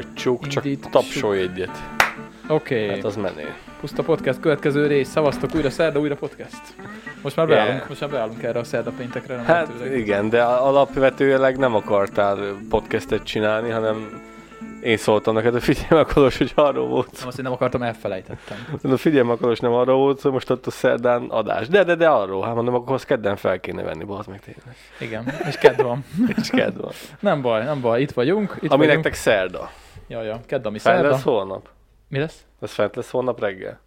indíthatjuk, csak Indítsuk. tapsolj egyet. Oké, Hát okay. az menő. Puszta Podcast következő rész. Szavaztok újra szerda, újra podcast. Most már Yeah. beállunk, most már beállunk erre a szerda péntekre. Nem Hát lehetőleg. igen, de alapvetőleg nem akartál podcastet csinálni, hanem én szóltam neked, hogy figyelj meg, Kolos, hogy arról volt. Nem azt, hogy nem akartam, elfelejtettem. Mondom, figyelj meg, Kolos, nem arról volt szó, most ott a szerdán adás. De, de, de arról, hát mondom, akkor azt kedden fel kéne venni, bazd meg tényleg. Igen, és kedv van. És kedd van. Nem baj, nem baj, itt vagyunk. Itt Ami vagyunk. nektek szerda. Ja, ja, kedd, ami szerda. lesz holnap? Mi lesz? Ez fent lesz holnap reggel?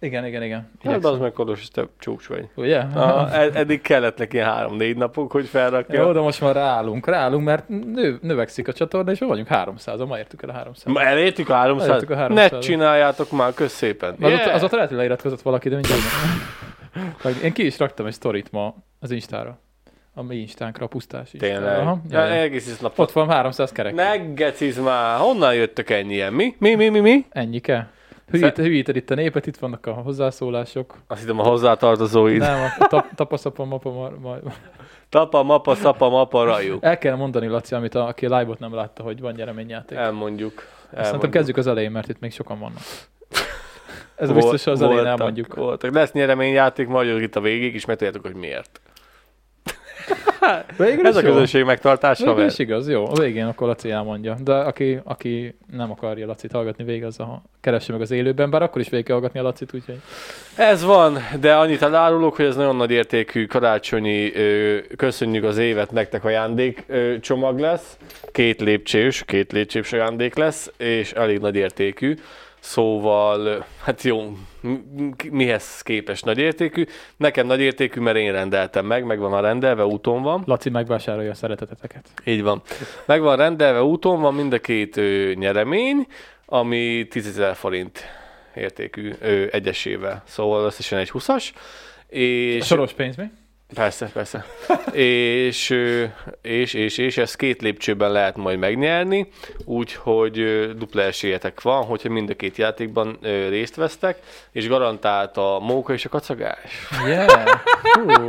Igen, igen, igen. Hát az meg Kolos, te csúcs vagy. Ugye? Ah, ed- eddig kellett neki három-négy napok, hogy felrakja. Jó, de most már ráállunk, ráállunk, mert nő, növekszik a csatorna, és vagyunk 300 ma értük el a 300 Ma elértük a 300? Elértük a Ne 300. csináljátok már, kösz szépen. Yeah. Azóta, azóta lehet, hogy leiratkozott valaki, de mindjárt. Én ki is raktam egy sztorit ma az Instára. A mi Instánkra, a pusztás Instára. Tényleg. Aha, Ja. Egész nap. Ott van 300 kerek. Ne geciz már, honnan jöttök ennyien? Mi? Mi, mi, mi, mi? Ennyike. Hülyít, hülyíted itt a népet, itt vannak a hozzászólások. Azt hittem a hozzátartozóid. Nem, a tap, tapaszapom, mapa, ma, ma, Tapa, mapa, szapa, mapa, rajú. El kell mondani, Laci, amit a, aki live-ot nem látta, hogy van nyereményjáték. Elmondjuk. Szerintem elmondjuk. kezdjük az elején, mert itt még sokan vannak. Ez biztos az elején Voltak, elmondjuk. Voltak. Lesz nyereményjáték, majd itt a végig, és megtudjátok, hogy miért. Végül Ez a jó. közönség megtartása, Végül is igaz, jó. A végén akkor Laci elmondja. De aki, aki nem akarja Lacit hallgatni végig, az a, keresse meg az élőben, bár akkor is végig hallgatni a Lacit, úgyhogy Ez van, de annyit elárulok, hogy ez nagyon nagy értékű karácsonyi, ö, köszönjük az évet, nektek ajándék ö, csomag lesz. Két lépcsős, két lépcsős ajándék lesz, és elég nagy értékű. Szóval, hát jó, mihez képes nagy értékű? Nekem nagy értékű, mert én rendeltem meg, meg van már rendelve, úton van. Laci megvásárolja a szereteteteket. Így van. Meg van rendelve, úton van mind a két ö, nyeremény, ami 10 000 forint értékű ö, egyesével. Szóval összesen egy 20-as. És Soros pénz mi? Persze, persze. és, és, és, és ezt két lépcsőben lehet majd megnyerni, úgyhogy dupla esélyetek van, hogyha mind a két játékban részt vesztek, és garantált a móka és a kacagás. Yeah! Hú.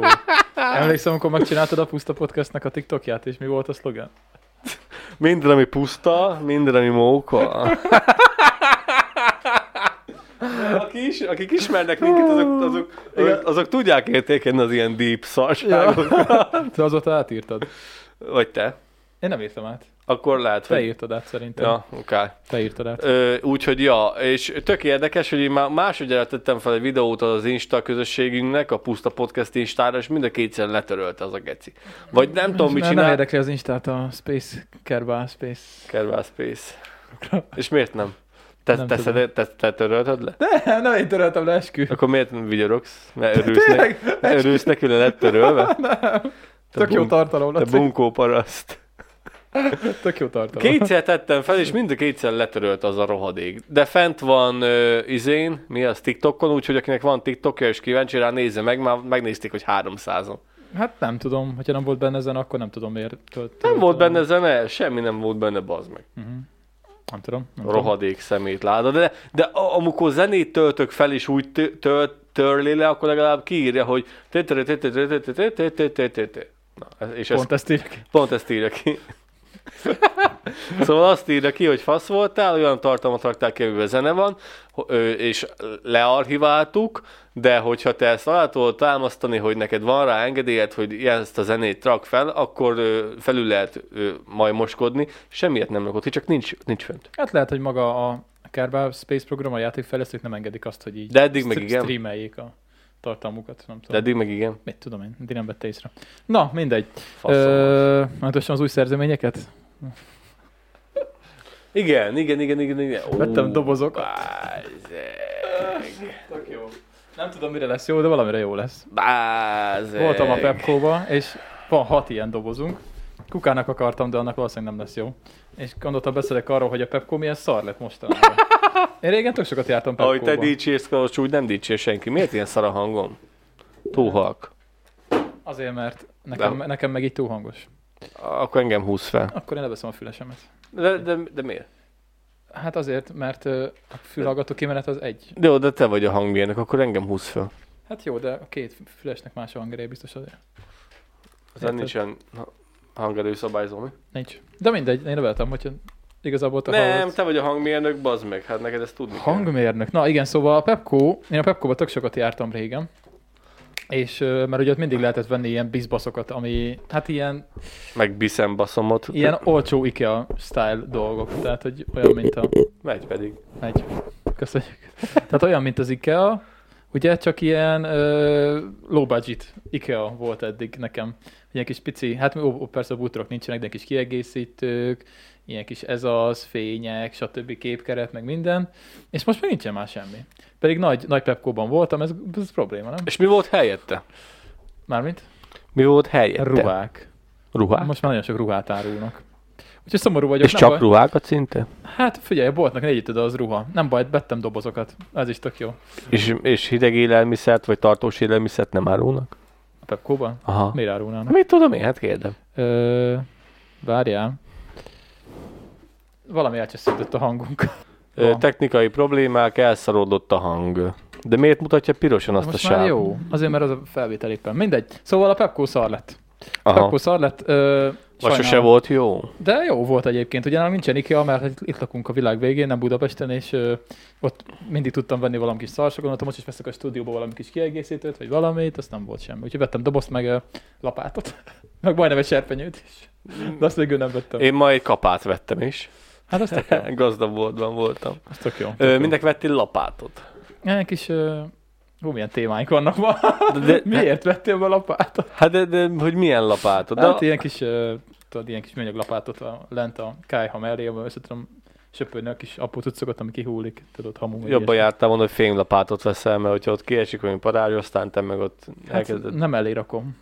Emlékszem, amikor megcsináltad a Puszta Podcastnek a TikTokját, és mi volt a szlogen? Minden, ami puszta, minden, ami móka. Aki is, akik ismernek minket, azok, azok, azok, azok tudják értékelni az ilyen deep szarságokat. Te azóta átírtad. Vagy te. Én nem írtam át. Akkor lehet, Te hogy... írtad át szerintem. Ja, oké. Okay. Te írtad át. Úgyhogy ja, és tök érdekes, hogy én már másodjára tettem fel egy videót az Insta közösségünknek, a Puszta Podcast Instára, és mind a kétszer letörölte az a geci. Vagy nem tudom, mit nem, nem csinál. érdekli az Instát a Space Kerbal Space. Kerbal Space. És miért nem? Te, Nem te, tudom. te, te törölted le? De, nem én töröltem le, eskü. Akkor miért nem vigyorogsz? Mert örülsz, ne, Tényleg? örülsz neki, lett törölve? Tök jó bum- tartalom, Te bunkó paraszt. Tök jó tartalom. Kétszer tettem fel, és mind a kétszer letörölt az a rohadék. De fent van uh, izén, mi az, TikTokon, úgyhogy akinek van TikTokja és kíváncsi rá, nézze meg, már megnézték, hogy 300-on. Hát nem tudom, hogyha nem volt benne ezen, akkor nem tudom miért tölt. Nem volt benne zene, semmi nem volt benne, bazd meg. Uh-huh. Nem tudom. Nem tudom. Rohadék szemét láda. De, de amikor zenét töltök fel, és úgy tö- tö- törli le, akkor legalább kiírja, hogy Na, és Pont ezt írja ki. Pont ezt írja ki. szóval azt írja ki, hogy fasz voltál, olyan tartalmat raktál ki, amiben zene van, és learchiváltuk, de hogyha te ezt alá tudod támasztani, hogy neked van rá engedélyed, hogy ilyen ezt a zenét rak fel, akkor felül lehet majd moskodni. Semmiet nem rakott, csak nincs, nincs fönt. Hát lehet, hogy maga a Kerbal Space program, a játékfejlesztők nem engedik azt, hogy így De eddig meg igen. streameljék a tartalmukat. Nem De tudom. eddig meg igen. Mit tudom én, eddig nem vette észre. Na, mindegy. Megmutassam az új szerzeményeket? Igen, igen, igen, igen, igen. Ó, Vettem dobozokat. Tök jó. Nem tudom, mire lesz jó, de valamire jó lesz. Bázeg. Voltam a Pepco-ba, és van hat ilyen dobozunk. Kukának akartam, de annak valószínűleg nem lesz jó. És gondoltam beszélek arról, hogy a Pepco milyen szar lett mostanában. Én régen tök sokat jártam Ahogy te dicsérsz, Kalos, úgy nem dicsér senki. Miért ilyen szar a hangom? Túl halk. Azért, mert nekem, De- nekem meg így túl hangos. Akkor engem húz fel. Akkor én leveszem a fülesemet. De, de, de miért? Hát azért, mert a fülhallgató kimenet az egy. De jó, de te vagy a hangmérnök, akkor engem húz fel. Hát jó, de a két fülesnek más a hangereje biztos azért. Érted? nincsen hangerő szabályzó, mi? Nincs. De mindegy, én leveltem, hogyha igazából te Nem, hallod. te vagy a hangmérnök, bazd meg, hát neked ezt tudni kell. Hangmérnök. Na igen, szóval a Pepco, én a Pepco-ba tök sokat jártam régen, és mert ugye ott mindig lehetett venni ilyen bizbaszokat, ami hát ilyen, Meg biszem baszomot. ilyen olcsó IKEA style dolgok, tehát hogy olyan, mint a... Megy pedig. Megy. Köszönjük. Tehát olyan, mint az IKEA, ugye csak ilyen ö, low budget IKEA volt eddig nekem. Ilyen kis pici, hát ó, persze a bútorok nincsenek, de kis kiegészítők, ilyen kis ez az, fények, stb. képkeret, meg minden. És most még nincsen már semmi. Pedig nagy, nagy Pepco-ban voltam, ez, ez probléma, nem? És mi volt helyette? Mármint? Mi volt helyette? Ruhák. Ruhák? Most már nagyon sok ruhát árulnak. Úgyhogy szomorú vagyok. És nem csak baj. ruhákat szinte? Hát figyelj, a boltnak négy az ruha. Nem baj, vettem dobozokat. Ez is tök jó. És, és hideg élelmiszert, vagy tartós élelmiszert nem árulnak? A Pepco-ban? Aha. Miért árulnának? Mit tudom én, hát kérdem. Ö, várjál. Valami elcsesződött a hangunk. Ö, Van. technikai problémák, elszarodott a hang. De miért mutatja pirosan azt Most a sávot? jó. Azért, mert az a felvétel éppen. Mindegy. Szóval a Pepco szar lett. Aha. Pepco szar lett. Ö, Vagy sose sajnálom. volt jó? De jó volt egyébként. Nálunk nincsen IKEA, mert itt lakunk a világ végén, nem Budapesten, és ö, ott mindig tudtam venni valami kis szarsa, gondoltam, most is veszek a stúdióba valami kis kiegészítőt, vagy valamit, azt nem volt semmi. Úgyhogy vettem dobozt, meg ö, lapátot, meg majdnem egy serpenyőt is. De azt végül nem vettem. Én ma egy kapát vettem is. Hát az tök jó. Gazdag boltban voltam. Az tök jó. Ö, mindenki vettél lapátot. Ilyen kis... ö, Hú, milyen témáink vannak ma. De, de, Miért vettél be lapátot? Hát de, de, hogy milyen lapátot? De, Hát ilyen kis, ö, tudod, ilyen kis műanyag lapátot a, lent a kájha mellé, ahol össze tudom söpörni a kis apró cuccokat, ami kihullik, tudod, hamu. jobban ilyesmi. jártál volna, hogy fémlapátot veszel, mert hogyha ott kiesik valami parázs, aztán te meg ott Hát elkezded. nem elé rakom.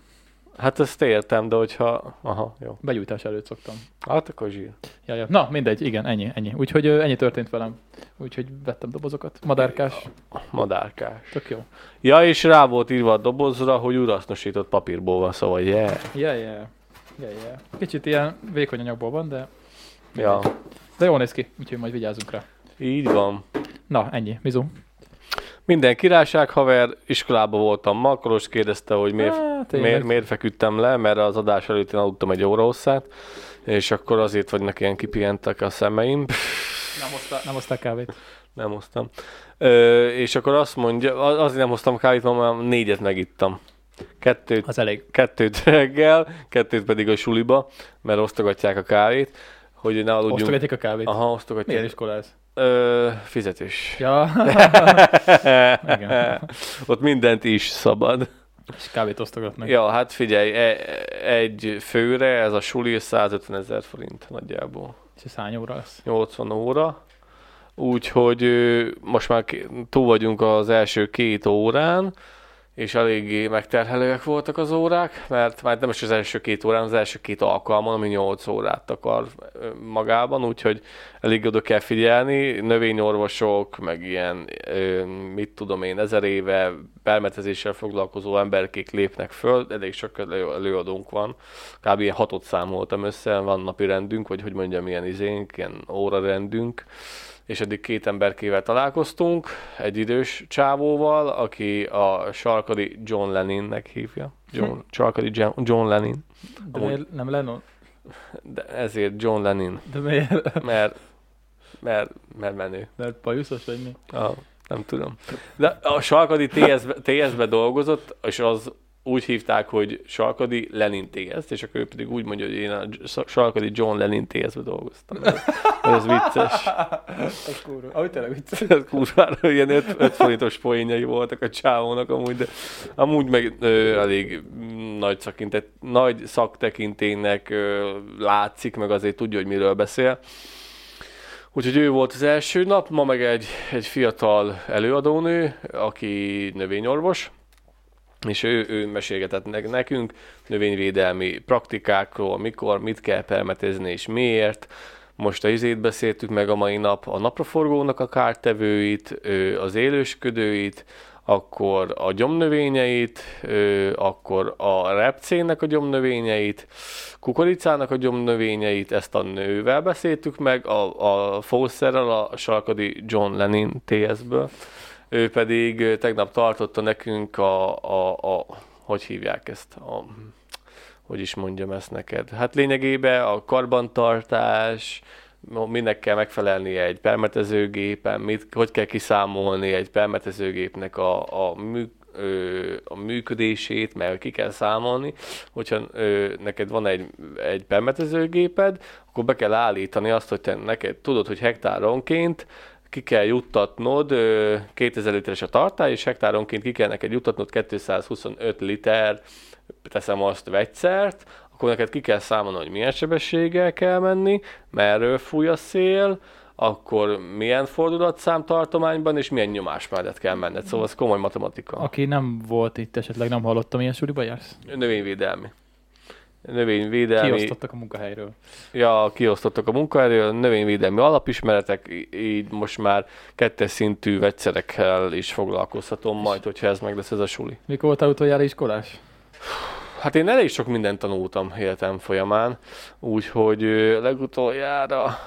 Hát ezt értem, de hogyha... Aha, jó. Begyújtás előtt szoktam. Hát akkor zsír. Ja, ja. Na, mindegy, igen, ennyi, ennyi. Úgyhogy ö, ennyi történt velem. Úgyhogy vettem dobozokat. Madárkás, Madárkás. tök jó. Ja, és rá volt írva a dobozra, hogy urasznosított papírból van, szóval yeah. Yeah, yeah. Yeah, yeah. Kicsit ilyen vékony anyagból van, de, Ja, de jól néz ki, úgyhogy majd vigyázzunk rá. így van. Na, ennyi. Mizu. Minden királyság haver, iskolába voltam ma, Kolos kérdezte, hogy miért, tényleg. miért, miért feküdtem le, mert az adás előtt én aludtam egy óra hosszát, és akkor azért vagynak ilyen kipihentek a szemeim. Nem hoztál, nem hoztál kávét. Nem hoztam. Ö, és akkor azt mondja, az- azért nem hoztam kávét, mert már négyet megittam. Kettőt, Az elég. kettőt reggel, kettőt pedig a suliba, mert osztogatják a kávét, hogy ne aludjunk. Osztogatják a kávét. Aha, osztogatják. Milyen iskola ez? Ö, fizetés. Ja. Igen. Ott mindent is szabad. És kávét osztogatnak. Ja, hát figyelj, e- egy főre ez a suli 150 ezer forint nagyjából. És ez hány óra lesz? 80 óra. Úgyhogy most már túl vagyunk az első két órán, és eléggé megterhelőek voltak az órák, mert már nem is az első két órán, az első két alkalmon, ami 8 órát akar magában, úgyhogy elég oda kell figyelni. Növényorvosok, meg ilyen, mit tudom én, ezer éve permetezéssel foglalkozó emberkék lépnek föl, elég sok elő- előadónk van, kb. ilyen hatot számoltam össze, van napi rendünk, vagy hogy mondjam, ilyen izénk, ilyen órarendünk, és eddig két emberkével találkoztunk, egy idős csávóval, aki a sarkadi John Leninnek hívja. John, sarkadi John, Lenin. De Amúgy- miért nem Lennon? De ezért John Lenin, De miért? mert, mert, mert menő. Mert bajuszos vagy mi? Ah, nem tudom. De a Sarkadi TS-be, TS-be dolgozott, és az úgy hívták, hogy Sarkadi Lenin TS, és akkor ő pedig úgy mondja, hogy én a Sarkadi John Lenin TS-be dolgoztam. Ez, ez vicces. Ez kurva. Ahogy tényleg vicc. Ez kurvára ilyen 5 forintos poénjai voltak a csávónak amúgy, de amúgy meg ö, elég nagy, szakintet, nagy szaktekintének ö, látszik, meg azért tudja, hogy miről beszél. Úgyhogy ő volt az első nap, ma meg egy, egy fiatal előadónő, aki növényorvos, és ő, ő mesélgetett nek- nekünk növényvédelmi praktikákról, mikor, mit kell permetezni és miért. Most a izét beszéltük meg a mai nap, a napraforgónak a kártevőit, az élősködőit, akkor a gyomnövényeit, akkor a repcének a gyomnövényeit, kukoricának a gyomnövényeit, ezt a nővel beszéltük meg, a, a fószerrel, a sarkadi John Lenin TS-ből. Ő pedig tegnap tartotta nekünk a, a, a hogy hívják ezt, a, hogy is mondjam ezt neked. Hát lényegében a karbantartás, minek kell megfelelnie egy permetezőgépen, mit, hogy kell kiszámolni egy permetezőgépnek a, a, mű, ö, a működését, mert ki kell számolni, hogyha ö, neked van egy, egy permetezőgéped, akkor be kell állítani azt, hogy te neked tudod, hogy hektáronként ki kell juttatnod, ö, 2000 literes a tartály, és hektáronként ki kell neked juttatnod 225 liter, teszem azt, vegyszert, akkor neked ki kell számolni, hogy milyen sebességgel kell menni, merről fúj a szél, akkor milyen fordulatszám tartományban, és milyen nyomás mellett kell menned. Szóval ez komoly matematika. Aki nem volt itt, esetleg nem hallottam, ilyen suliba jársz? Növényvédelmi. Növényvédelmi. Kiosztottak a munkahelyről. Ja, kiosztottak a munkahelyről, növényvédelmi alapismeretek, így most már kettes szintű vegyszerekkel is foglalkozhatom majd, hogyha ez meg lesz ez a suli. Mikor voltál utoljára iskolás? Hát én elég sok mindent tanultam életem folyamán, úgyhogy legutoljára,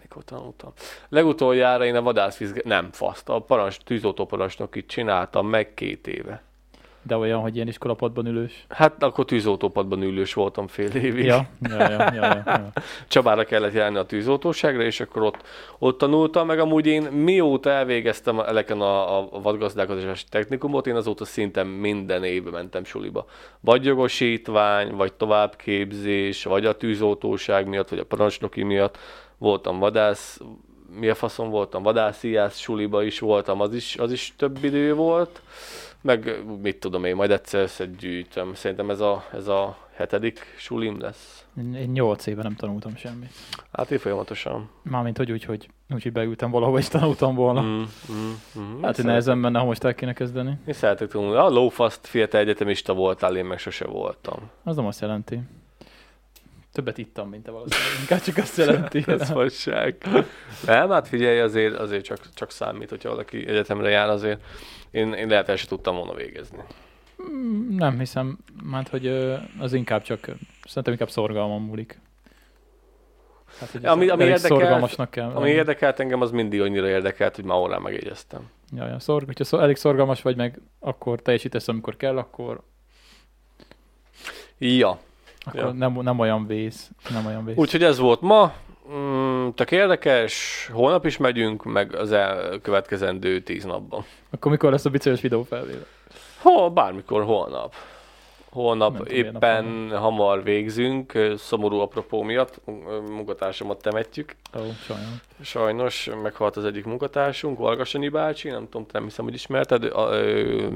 mikor tanultam? Legutoljára én a vadászvizsgát, nem faszt, a parancs, tűzoltóparancsnokit csináltam meg két éve. De olyan, hogy ilyen iskolapadban ülős. Hát akkor tűzoltópadban ülős voltam fél évig. Ja, ja, ja, ja, ja, ja. Csabára kellett járni a tűzoltóságra, és akkor ott, ott tanultam, meg amúgy én mióta elvégeztem eleken a, a vadgazdálkodási technikumot, én azóta szinte minden évben mentem suliba. Vagy jogosítvány, vagy továbbképzés, vagy a tűzoltóság miatt, vagy a parancsnoki miatt. Voltam vadász, mi a faszom voltam, vadásziász suliba is voltam, az is, az is több idő volt. Meg mit tudom én, majd egyszer összegyűjtöm. Szerintem ez a, ez a hetedik sulim lesz. Én én nyolc éve nem tanultam semmit. Hát én folyamatosan. Mármint, hogy úgy, hogy, úgy, hogy beültem valahova és tanultam volna. Mm, mm, mm. Hát, hogy nehezen menne, ha most el kéne kezdeni. Én szeretek tanulni. A lófaszt fiatal egyetemista voltál, én meg sose voltam. Az nem azt jelenti. Többet ittam, mint te valószínűleg. Inkább csak azt jelenti. Ez fasság. Nem, hát figyelj, azért, azért csak, csak számít, hogyha valaki egyetemre jár, azért én, én lehet el sem tudtam volna végezni. Nem hiszem, mert hogy ö, az inkább csak, szerintem inkább szorgalmam múlik. Hát, hogy Ami- ami érdekelt- kell. Ami érdekelt engem, az mindig annyira érdekelt, hogy már órán megjegyeztem. Ja, ja, szorg, hogyha szor, elég szorgalmas vagy, meg akkor teljesítesz, amikor kell, akkor, Ja. Akkor Ja. nem, nem olyan vész. Nem olyan vész. Úgyhogy ez volt ma. Mm, tök érdekes, holnap is megyünk, meg az elkövetkezendő tíz napban. Akkor mikor lesz a biciklis videó felvéve? Hol, bármikor, holnap. Holnap Nem éppen nap hamar végzünk, szomorú apropó miatt, munkatársamat temetjük. Ó, sajnálom. Sajnos meghalt az egyik munkatársunk, Vargasanyi bácsi, nem tudom, nem hiszem, hogy ismerted. A, ö,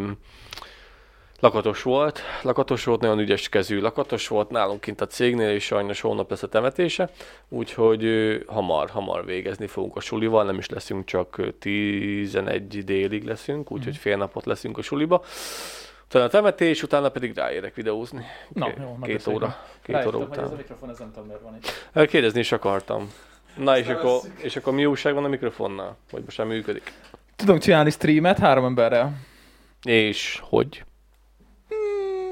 lakatos volt, lakatos volt, nagyon ügyes kezű lakatos volt nálunk kint a cégnél, és sajnos holnap lesz a temetése, úgyhogy hamar, hamar végezni fogunk a sulival, nem is leszünk csak ö, 11 délig leszünk, úgyhogy Mhm. fél napot leszünk a suliba. Utána a temetés, utána pedig ráérek videózni. Na, Két- jó, két óra, két óra Rájöttem, hogy után. ez a mikrofon, ez nem tudom, miért van itt. Kérdezni is akartam. Na és akkor, és akkor mi újság van a mikrofonnal? Hogy most már működik? Tudunk csinálni streamet három emberrel. És hogy?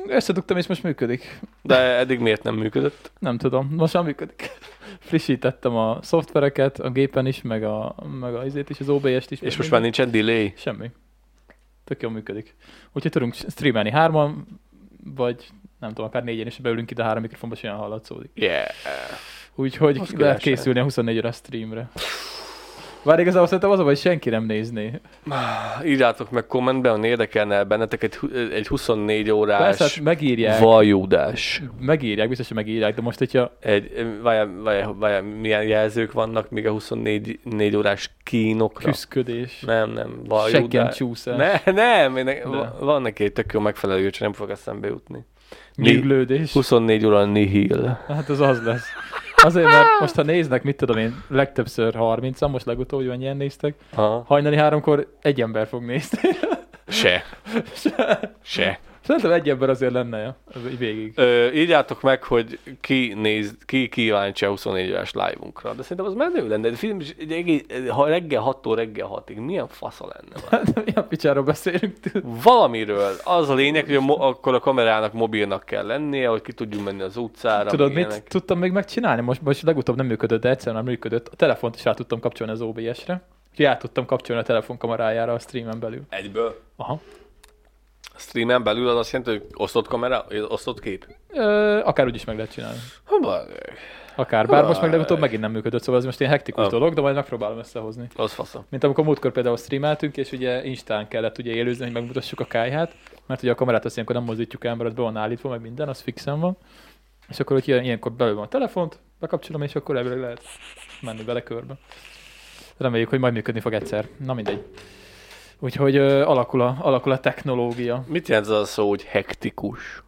Összedugtam, és most működik. De eddig miért nem működött? Nem tudom, most már működik. Frissítettem a szoftvereket, a gépen is, meg a, meg a izét is, az OBS-t is. És most már nincsen delay? Semmi. Tök jól működik. Úgyhogy tudunk streamelni hárman, vagy nem tudom, akár négyen is beülünk ide három mikrofonba, és olyan hallatszódik. Yeah. Úgyhogy lehet készülni a 24 órás streamre. Várj, igazából szerintem az a hogy senki nem nézné. Írjátok meg kommentben, érdekelne benneteket egy, egy 24 órás Persze, hát megírják, vajúdás. megírják, biztos, hogy megírják, de most, hogyha Egy, várjál, várjál, várjál, milyen jelzők vannak még a 24 4 órás kínokra? küszködés, Nem, nem, vajúdás. csúszás, Ne, nem, én, De. van neki egy tök jó megfelelő, csak nem fog eszembe jutni. Mi? nyűglődés. 24 óra nihil. Hát az az lesz. Azért, mert most ha néznek, mit tudom én, legtöbbször 30-an, most legutóbb, hogy ennyien néztek, Aha. hajnali háromkor egy ember fog nézni. Se. Se. Szerintem egy ember azért lenne, ja, az így végig. Ö, írjátok meg, hogy ki, néz, ki kíváncsi a 24 órás live-unkra. De szerintem az menő lenne. De film is egy ha reggel 6-tól reggel 6-ig. Milyen fasza lenne? Hát milyen picsáról beszélünk? Valamiről. Az a lényeg, hogy a mo- akkor a kamerának mobilnak kell lennie, hogy ki tudjunk menni az utcára. Tudod, mit ilyenek. tudtam még megcsinálni? Most, most legutóbb nem működött, de egyszer már működött. A telefont is át tudtam kapcsolni az OBS-re. Úgyhogy át tudtam kapcsolni a telefon kamerájára a streamen belül. Egyből. Aha. Streamen belül az azt jelenti, hogy osztott kamera, osztott kép. Ö, akár úgy is meg lehet csinálni. Ha. Akár. Bár most meg legutóbb megint nem működött, szóval ez most ilyen hektikus Ah. dolog, de majd megpróbálom összehozni. Az fasza. Mint amikor múltkor például streameltünk, és ugye Instán kellett ugye élőzni, hogy megmutassuk a kájhát, mert ugye a kamerát azt ilyenkor nem mozdítjuk el, mert ott be van állítva, meg minden, az fixen van. És akkor, hogy ilyen, ilyenkor belül van a telefont, bekapcsolom, és akkor ebből lehet menni bele körbe. Reméljük, hogy majd működni fog egyszer. Na mindegy. Úgyhogy ö, alakul, a, alakul a technológia. Mit jelent az a szó, hogy hektikus?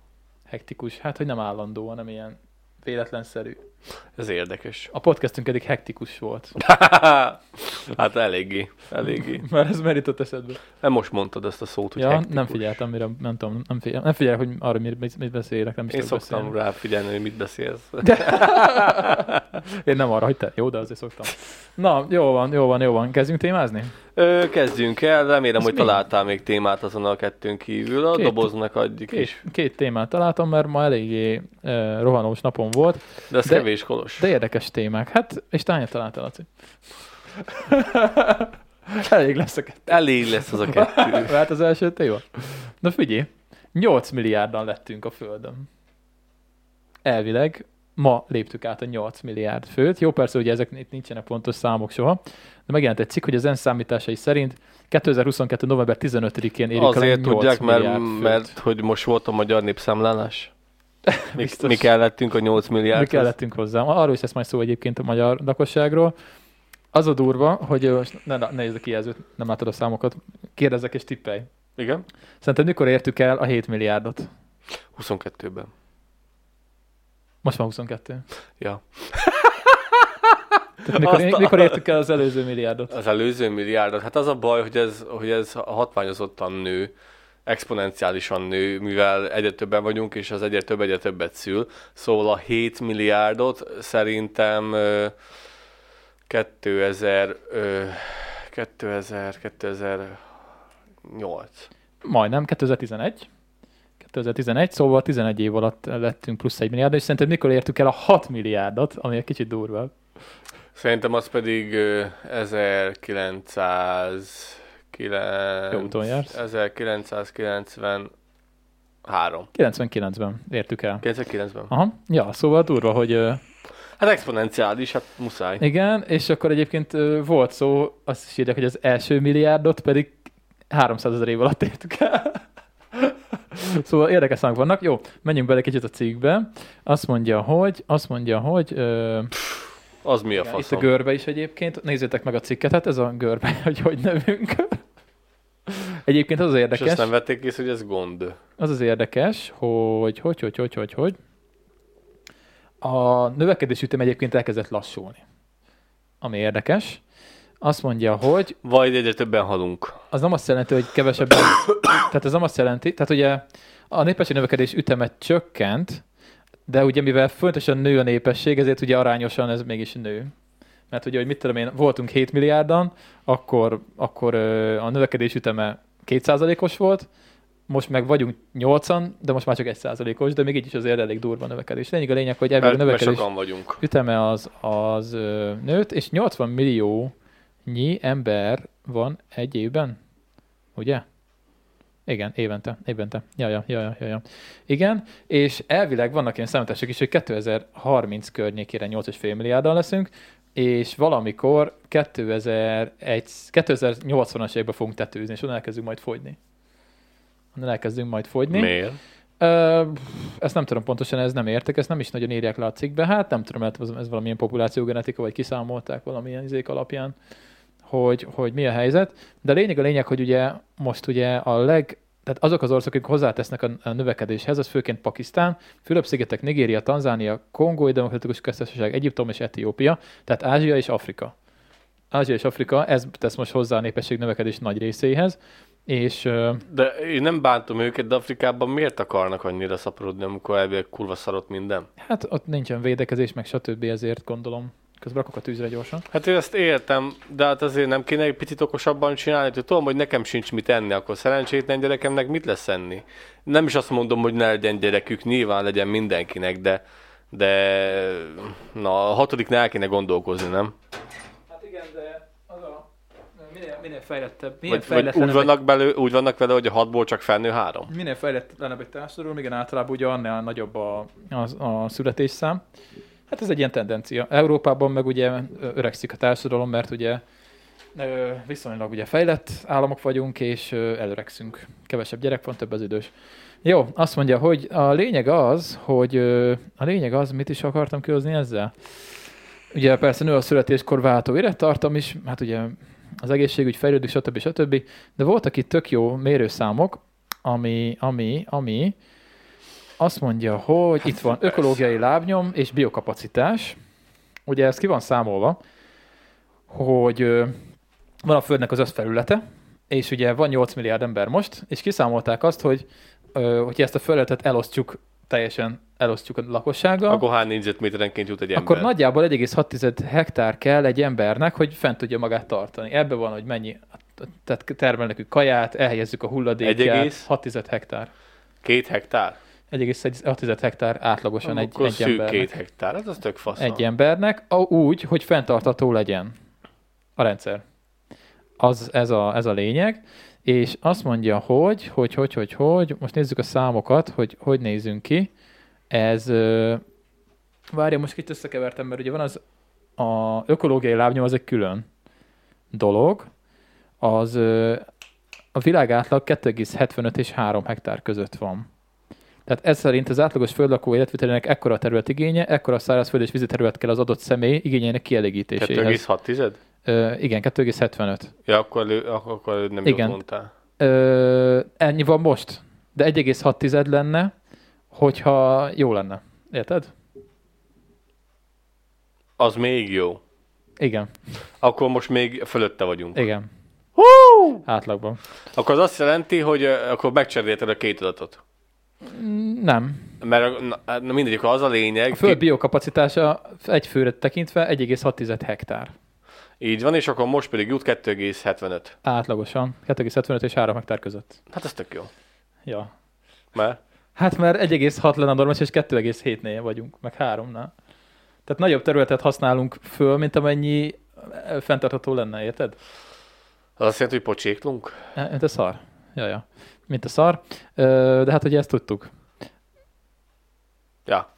Hektikus. Hát, hogy nem állandó, hanem ilyen véletlenszerű. Ez érdekes. A podcastünk eddig hektikus volt. hát eléggé, eléggé. Már ez merított eszedbe. Nem most mondtad ezt a szót, hogy Ja, hektikus. nem figyeltem, mire, nem tudom, nem figyel, nem figyelek, hogy arra mit, mit, beszélek, nem is Én szoktam beszélni. rá figyelni, hogy mit beszélsz. Én nem arra, hogy te, jó, de azért szoktam. Na, jó van, jó van, jó van. Kezdjünk témázni? Ö, kezdjünk el, remélem, Ez hogy mi? találtál még témát azon a kettőn kívül. A Két- doboznak adjuk Két, is. két témát találtam, mert ma eléggé uh, rohanós napom volt, De ez de- kevés kolos. de érdekes témák. Hát, és te hányat találtál, Laci? Elég lesz a kettő. Elég lesz az a kettő. Hát az első téma. Na figyelj, 8 milliárdan lettünk a Földön. Elvileg ma léptük át a 8 milliárd főt. Jó, persze, ugye ezek itt nincsenek pontos számok soha, de megjelent egy cikk, hogy az ENSZ számításai szerint 2022. november 15-én érik el a Azért 8 tudják, mert, főt. mert hogy most volt a magyar népszámlálás. Mi, mi kellettünk a 8 milliárd. Mi kellettünk hozzá. Arról is lesz majd szó egyébként a magyar lakosságról. Az a durva, hogy ne, ne nézd a kijelzőt, nem látod a számokat. Kérdezzek és tippelj. Igen? Szerinted mikor értük el a 7 milliárdot? 22-ben. Most van 22. Ja. Tehát mikor, Azt mikor értük el az előző milliárdot? Az előző milliárdot. Hát az a baj, hogy ez, hogy ez hatványozottan nő, exponenciálisan nő, mivel egyre többen vagyunk, és az egyre több egyre többet szül. Szóval a 7 milliárdot szerintem 2000, 2000, 2008. Majdnem, 2011. 2011, szóval 11 év alatt lettünk plusz 1 milliárd, és szerintem mikor értük el a 6 milliárdot, ami egy kicsit durva. Szerintem az pedig 1900 9... Jó úton jársz. 1993. 99-ben értük el. 99-ben. Aha. Ja, szóval durva, hogy... Hát exponenciális, hát muszáj. Igen, és akkor egyébként volt szó, azt is írják, hogy az első milliárdot pedig 300 ezer év alatt értük el. szóval érdekes számok vannak. Jó, menjünk bele kicsit a cikkbe. Azt mondja, hogy... Azt mondja, hogy... Ö... Az mi a fasz Itt a görbe is egyébként. Nézzétek meg a cikket, hát ez a görbe, hogy hogy nevünk. Egyébként az az És érdekes, azt nem vették észre, hogy ez gond. az az érdekes, hogy hogy, hogy, hogy, hogy, hogy a növekedés ütem egyébként elkezdett lassulni. Ami érdekes. Azt mondja, hogy Vagy egyre többen halunk. az nem azt jelenti, hogy kevesebben, tehát ez nem azt jelenti, tehát ugye a népesség növekedés üteme csökkent, de ugye mivel fontosan nő a népesség, ezért ugye arányosan ez mégis nő. Mert ugye, hogy mit tudom én, voltunk 7 milliárdan, akkor, akkor a növekedés üteme 2%-os volt, most meg vagyunk 80, de most már csak 1%-os, de még így is azért elég durva növekedés. Lényeg a lényeg, hogy ebből a növekedés vagyunk. üteme az, az nőtt, és 80 milliónyi ember van egy évben, ugye? Igen, évente, évente. Ja, ja, ja, ja, ja. Igen, és elvileg vannak ilyen számítások is, hogy 2030 környékére 8,5 milliárdan leszünk, és valamikor 2001, 2080-as évben fogunk tetőzni, és onnan elkezdünk majd fogyni. Onnan elkezdünk majd fogyni. Miért? Ö, ezt nem tudom pontosan, ez nem értek, ezt nem is nagyon írják le a cikkbe. Hát nem tudom, ez, ez valamilyen populációgenetika, vagy kiszámolták valamilyen izék alapján, hogy, hogy mi a helyzet. De lényeg a lényeg, hogy ugye most ugye a leg, tehát azok az országok, akik hozzátesznek a, növekedéshez, az főként Pakisztán, Fülöp-szigetek, Nigéria, Tanzánia, Kongói Demokratikus Köztársaság, Egyiptom és Etiópia, tehát Ázsia és Afrika. Ázsia és Afrika, ez tesz most hozzá a népesség növekedés nagy részéhez, és De én nem bántom őket, de Afrikában miért akarnak annyira szaporodni, amikor elvileg kurva szarott minden? Hát ott nincsen védekezés, meg stb. ezért gondolom. Közben rakok a tűzre gyorsan. Hát én ezt értem, de hát azért nem kéne egy picit okosabban csinálni, hogy tudom, hogy nekem sincs mit enni, akkor szerencsétlen gyerekemnek mit lesz enni? Nem is azt mondom, hogy ne legyen gyerekük, nyilván legyen mindenkinek, de, de na, a hatodiknál el kéne gondolkozni, nem? Hát igen, de az a minél, minél fejlettebb, minél Vagy, vagy fejletlenebb, úgy, vannak belő, úgy vannak vele, hogy a hatból csak felnő három? egy, minél fejletlenebb egy társadalom, igen, általában ugye annál nagyobb a, a, a születésszám. Hát ez egy ilyen tendencia. Európában meg ugye öregszik a társadalom, mert ugye viszonylag ugye fejlett államok vagyunk, és előregszünk. Kevesebb gyerek van, több az idős. Jó, azt mondja, hogy a lényeg az, hogy a lényeg az, mit is akartam kihozni ezzel? Ugye persze nő a születéskor váltó élettartam is, hát ugye az egészségügy fejlődik, stb. stb. De voltak itt tök jó mérőszámok, ami, ami, ami azt mondja, hogy itt van ökológiai lábnyom és biokapacitás. Ugye ez ki van számolva, hogy van a Földnek az összfelülete, és ugye van 8 milliárd ember most, és kiszámolták azt, hogy hogyha ezt a felületet elosztjuk, teljesen elosztjuk a lakossággal, Akkor hány négyzetméterenként jut egy ember? akkor nagyjából 1,6 hektár kell egy embernek, hogy fent tudja magát tartani. Ebben van, hogy mennyi, tehát nekünk kaját, elhelyezzük a hulladékját, 1,6 hektár. Két hektár? 1,6 hektár átlagosan egy, egy embernek. két hektár, hát az tök fasz. Egy embernek, úgy, hogy fenntartható legyen a rendszer. Az, ez, a, ez a lényeg. És azt mondja, hogy, hogy, hogy, hogy, hogy, most nézzük a számokat, hogy hogy nézünk ki. Ez, várja, most itt összekevertem, mert ugye van az a ökológiai lábnyom, az egy külön dolog. Az a világ átlag 2,75 és 3 hektár között van. Tehát ez szerint az átlagos földlakó életvitelének ekkora területigénye, ekkora szárazföld és vízi terület kell az adott személy igényeinek kielégítéséhez. 2,6 tized? Ö, igen, 2,75. Ja, akkor, akkor, nem Igen. jót mondtál. Ö, ennyi van most, de 1,6 tized lenne, hogyha jó lenne. Érted? Az még jó. Igen, Akkor most még fölötte vagyunk. igen. Átlagban. Akkor az azt jelenti, hogy akkor megcserélted a két adatot. Nem. Mert na, hát, na mindegy, akkor az a lényeg. A föld biokapacitása egy főre tekintve 1,6 hektár. Így van, és akkor most pedig jut 2,75. Átlagosan. 2,75 és 3 hektár között. Hát ez tök jó. Ja. Mert Hát mert 1,6 lenne a normális, és 2,7-nél vagyunk, meg 3-nál. Tehát nagyobb területet használunk föl, mint amennyi eh, fenntartható lenne, érted? az azt jelenti, hogy pocséklunk. Eh, Mint a szar. Ja, ja. Mint a szar. De hát ugye ezt tudtuk. Ja.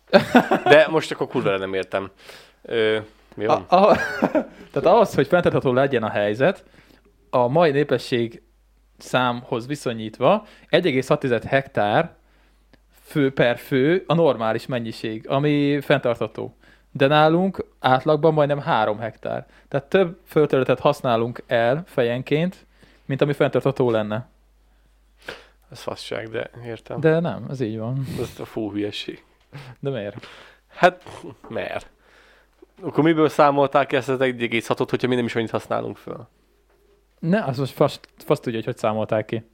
De most akkor kurva nem értem. Ö, mi A, van? a, tehát ahhoz, hogy fenntartható legyen a helyzet, a mai népesség számhoz viszonyítva 1,6 hektár fő per fő a normális mennyiség, ami fenntartható. De nálunk átlagban majdnem 3 hektár. Tehát több földterületet használunk el fejenként, mint ami fenntartható lenne. Ez fasság, de értem. De nem, ez így van. Ez a fú hülyeség. De miért? Hát, mert. Akkor miből számolták ezt az 1,6-ot, hogyha mi nem is annyit használunk föl? Ne, az most fasz, fasz tudja, hogy hogy számolták ki.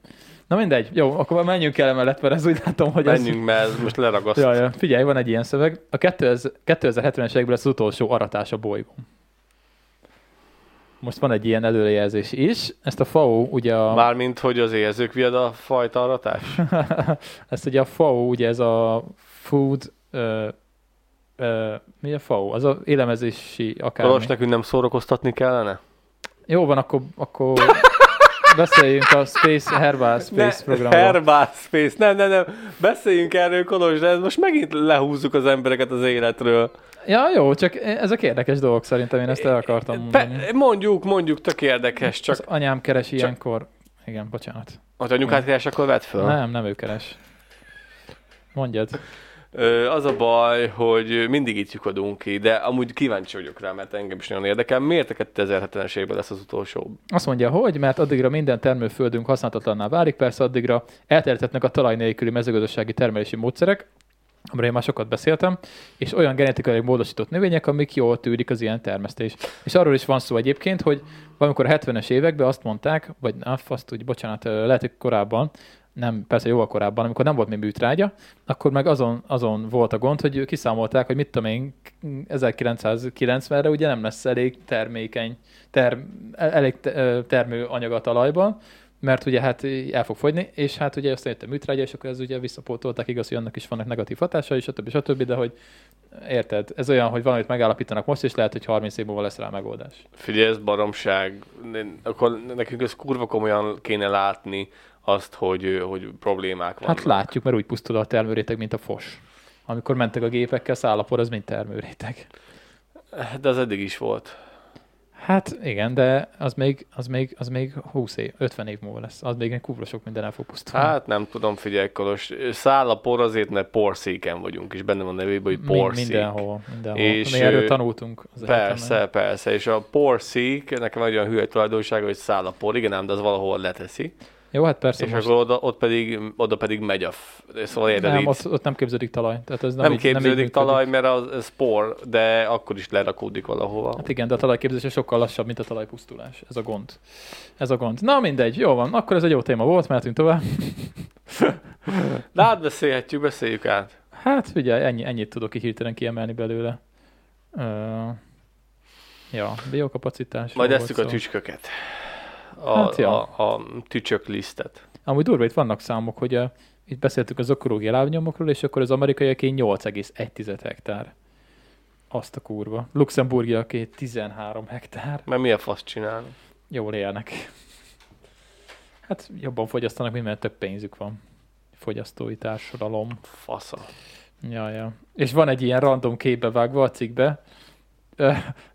Na mindegy, jó, akkor már menjünk el emellett, mert ez úgy látom, hogy ez... Menjünk, mert ez most leragaszt. Ja, ja. Figyelj, van egy ilyen szöveg. A 2000 2070-es években lesz az utolsó aratás a bolygón. Most van egy ilyen előrejelzés is. Ezt a FAO, ugye a, Mármint, hogy az érzők viad a fajta aratás? ezt ugye a FAO, ugye ez a Food, ö, ö, mi a FAO? Az a élemezési akármi. Valós nekünk nem szórakoztatni kellene? Jó van, akkor, akkor beszéljünk a Space, Herbal Space programról. Herbal Space, nem, nem, nem. Beszéljünk erről, Kolos, de most megint lehúzzuk az embereket az életről. Ja, jó, csak ezek érdekes dolgok szerintem, én ezt el akartam mondani. Pe- mondjuk, mondjuk, tök érdekes, csak Az anyám keres ilyenkor. Igen, bocsánat. ha anyukát keres, akkor vedd föl. Nem, nem ő keres. Mondjad. Az a baj, hogy mindig itt lyukadunk ki, de amúgy kíváncsi vagyok rá, mert engem is nagyon érdekel. Miért a 2070-es évben lesz az utolsó? Azt mondja, hogy mert addigra minden termőföldünk használhatatlanná válik, persze addigra elterjedhetnek a talaj nélküli mezőgazdasági termelési módszerek, amiről én már sokat beszéltem, és olyan genetikai módosított növények, amik jól tűrik az ilyen termesztés. És arról is van szó egyébként, hogy valamikor a 70-es években azt mondták, vagy na, azt úgy, bocsánat, lehet, hogy korábban, nem, persze jóval korábban, amikor nem volt még műtrágya, akkor meg azon, azon volt a gond, hogy kiszámolták, hogy mit tudom én, 1990-re ugye nem lesz elég termékeny, ter, elég termőanyag a talajban, mert ugye hát el fog fogyni, és hát ugye aztán jött a műtrágya, és akkor ez ugye visszapótolták, igaz, hogy annak is vannak negatív hatásai, stb. stb. De hogy érted, ez olyan, hogy valamit megállapítanak most, és lehet, hogy 30 év múlva lesz rá megoldás. Figyelj, ez baromság. Akkor nekünk ez kurva komolyan kéne látni azt, hogy, hogy problémák vannak. Hát látjuk, mert úgy pusztul a termőréteg, mint a fos. amikor mentek a gépekkel, szállapor az mind termőréteg. De az eddig is volt. Hát igen, de az még, az még, az még 20 év, 50 év múlva lesz. Az még egy kurva sok minden el fog pusztulni. Hát nem tudom, figyelj Kolos, száll a por azért, mert porszéken vagyunk, és benne van nevében, hogy porszék. Mindenhol, mindenhol. És, Mi erről tanultunk. Az Persze, egyetemen. persze, és a porszék, nekem egy olyan hülye tulajdonsága, hogy száll a por, igen ám, de az valahol leteszi, Jó, hát persze és most akkor oda, ott pedig, oda pedig megy a, f- szóval érted, nem, ott, ott, nem képződik talaj. Tehát ez nem, nem, így, képződik nem talaj, mert az, az por, de akkor is lerakódik valahova. Hát igen, de a talajképzése sokkal lassabb, mint a talajpusztulás. Ez a gond. Ez a gond. Na mindegy, jó van. Akkor ez egy jó téma volt, mehetünk tovább. De átbeszélhetjük, beszéljük át. Hát figyelj, ennyi, ennyit tudok hirtelen kiemelni belőle. Ö, ja, biokapacitás. Majd eszük a tücsköket. A, Hát, ja. a, a tücsök lisztet. Amúgy durva, itt vannak számok, hogy a, itt beszéltük az ökológiai lábnyomokról, és akkor az amerikaiaké 8,1 hektár. Azt a kurva. Luxemburgiaké 13 hektár. Mert mi a fasz csinálni? Jól élnek. Hát jobban fogyasztanak, mint mert több pénzük van. Fogyasztói társadalom. Fasza. Ja, ja. És van egy ilyen random képbe vágva a cikkbe.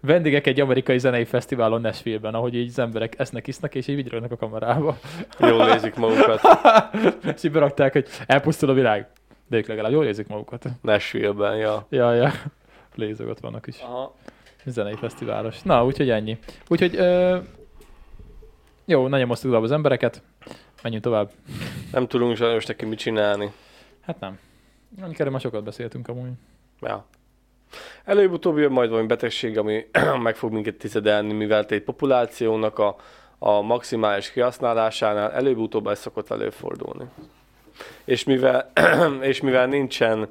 Vendégek egy amerikai zenei fesztiválon Nashville-ben, ahogy így az emberek esznek, isznak, és így vigyorognak a kamerába. Jól érzik magukat. és így berakták, hogy elpusztul a világ. De ők legalább jól érzik magukat. Nashville-ben, ja. Ja, ja. Lézog ott vannak is. Aha. Zenei fesztiválos. Na, úgyhogy ennyi. Úgyhogy ö, jó, nagyon moztuk az embereket. Menjünk tovább. Nem tudunk sajnos neki mit csinálni. Hát nem. Annyi már sokat beszéltünk amúgy. Ja. Előbb-utóbb jön majd valami betegség, ami meg fog minket tizedelni, mivel egy populációnak a, a maximális kihasználásánál előbb-utóbb ez szokott előfordulni. És mivel, és mivel nincsen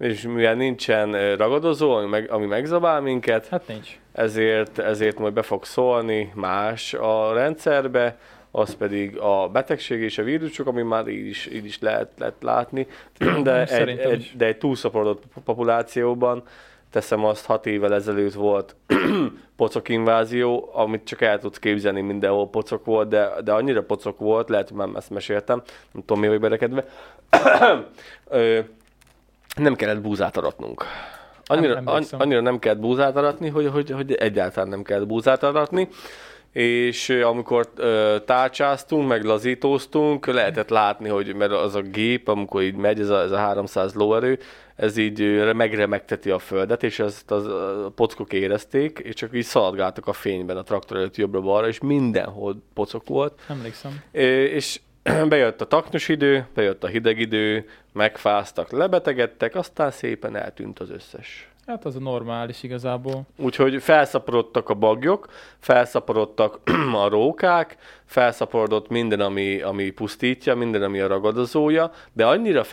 és mivel nincsen ragadozó, ami, meg, ami megzabál minket, Hát nincs. ezért, ezért majd be fog szólni más a rendszerbe, az pedig a betegség és a vírusok, ami már így is, így is lehet, lehet látni, de egy, Szerintem egy, de egy túlszaporodott populációban, teszem azt, hat évvel ezelőtt volt pocok invázió, amit csak el tudsz képzelni, mindenhol pocok volt, de, de annyira pocok volt, lehet, hogy már ezt meséltem, nem tudom, mi vagy berekedve, nem kellett búzát aratnunk. Annyira, Nem annyira nem kellett búzát aratni, hogy, hogy, hogy egyáltalán nem kellett búzát aratni, és amikor ö, tárcsáztunk, meg lazítóztunk, lehetett látni, hogy mert az a gép, amikor így megy, ez a, ez a 300 lóerő, ez így megremegteti a földet, és ezt az, a pockok érezték, és csak így szaladgáltak a fényben a traktor előtt jobbra-balra, és mindenhol pocok volt. Emlékszem. És bejött a taknyos idő, bejött a hideg idő, megfáztak, lebetegedtek, aztán szépen eltűnt az összes. Hát az a normális igazából. Úgyhogy felszaporodtak a bagyok, felszaporodtak a rókák, felszaporodott minden, ami, ami pusztítja, minden, ami a ragadozója, de annyira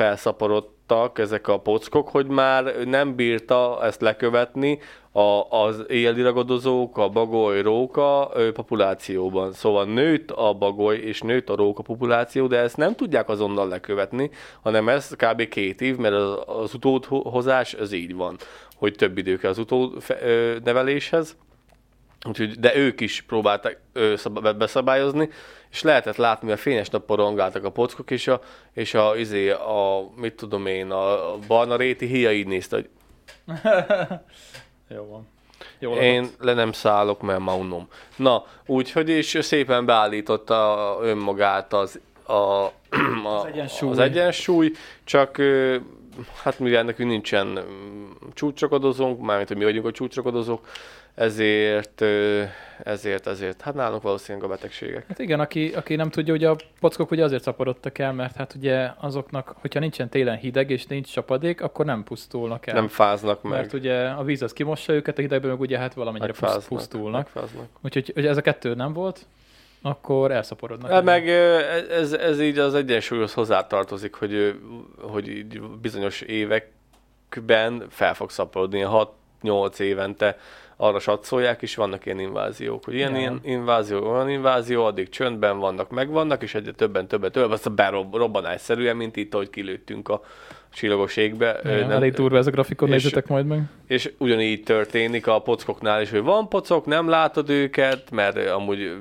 felszaporodtak ezek a pockok, hogy már nem bírta ezt lekövetni a, az ragadozók, a bagoly, róka populációban. Szóval nőtt a bagoly és nőtt a róka populáció, de ezt nem tudják azonnal lekövetni, hanem ez kb. két év, mert az, az utódhozás az így van, hogy több idő kell az utód fe- ö, neveléshez. Úgyhogy, de ők is próbálták ö, szab- beszabályozni, és lehetett látni, hogy a fényes nappal rongáltak a pockok, és a, és a, izé, a, mit tudom én, a, a barna réti híja így nézte, hogy Jó van. Jó én le nem szállok, mert ma unom. Na, úgyhogy és szépen beállította önmagát az, a, a, az, egyensúly. az egyensúly, csak hát mivel nekünk nincsen mm, csúcsrakodozónk, mármint, hogy mi vagyunk a csúcsrakodozók, ezért, ezért, ezért, hát nálunk valószínűleg a betegségek. Hát igen, aki, aki nem tudja, hogy a pockok ugye azért szaporodtak el, mert hát ugye azoknak, hogyha nincsen télen hideg és nincs csapadék, akkor nem pusztulnak el. Nem fáznak meg. Mert ugye a víz az kimossa őket, a hidegben meg ugye hát valamennyire megfáznak, pusztulnak. megfáznak. Úgyhogy hogy ez a kettő nem volt, akkor elszaporodnak. Hát meg ez, ez így az egyensúlyhoz hozzátartozik, hogy, hogy így bizonyos években fel fog szaporodni, 6-8 évente arra satszolják, és vannak ilyen inváziók, hogy ilyen, Ja. ilyen invázió, olyan invázió, addig csöndben vannak, megvannak, és egyre többen, többen, többen, aztán berobbanásszerűen, mint itt, ahogy kilőttünk a csillagos égbe. Ja, nem- elég durva ez a grafikon, és- nézzetek majd meg. és ugyanígy történik a pockoknál is, hogy van pocok, nem látod őket, mert amúgy,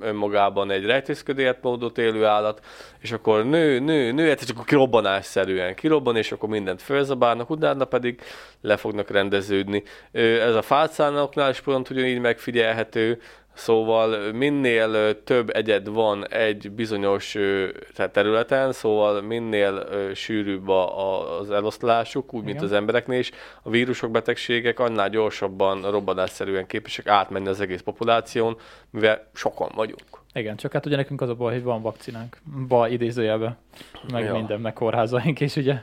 önmagában egy rejtészködő életmódot élő állat, és akkor nő, nő, nő, hát csak kirobbanásszerűen kirobban, és akkor mindent felzabálnak, utána pedig le fognak rendeződni. Ez a fálcánoknál is pont ugyanígy megfigyelhető, Szóval minél több egyed van egy bizonyos tehát területen, szóval minél sűrűbb a, az eloszlásuk, úgy, mint Igen. az embereknél is, a vírusok, betegségek annál gyorsabban, robbanásszerűen képesek átmenni az egész populáción, mivel sokan vagyunk. Igen, csak hát ugye nekünk az a baj, hogy van vakcinánk. Baj idézőjelbe. Meg Ja. minden, meg kórházaink, és ugye,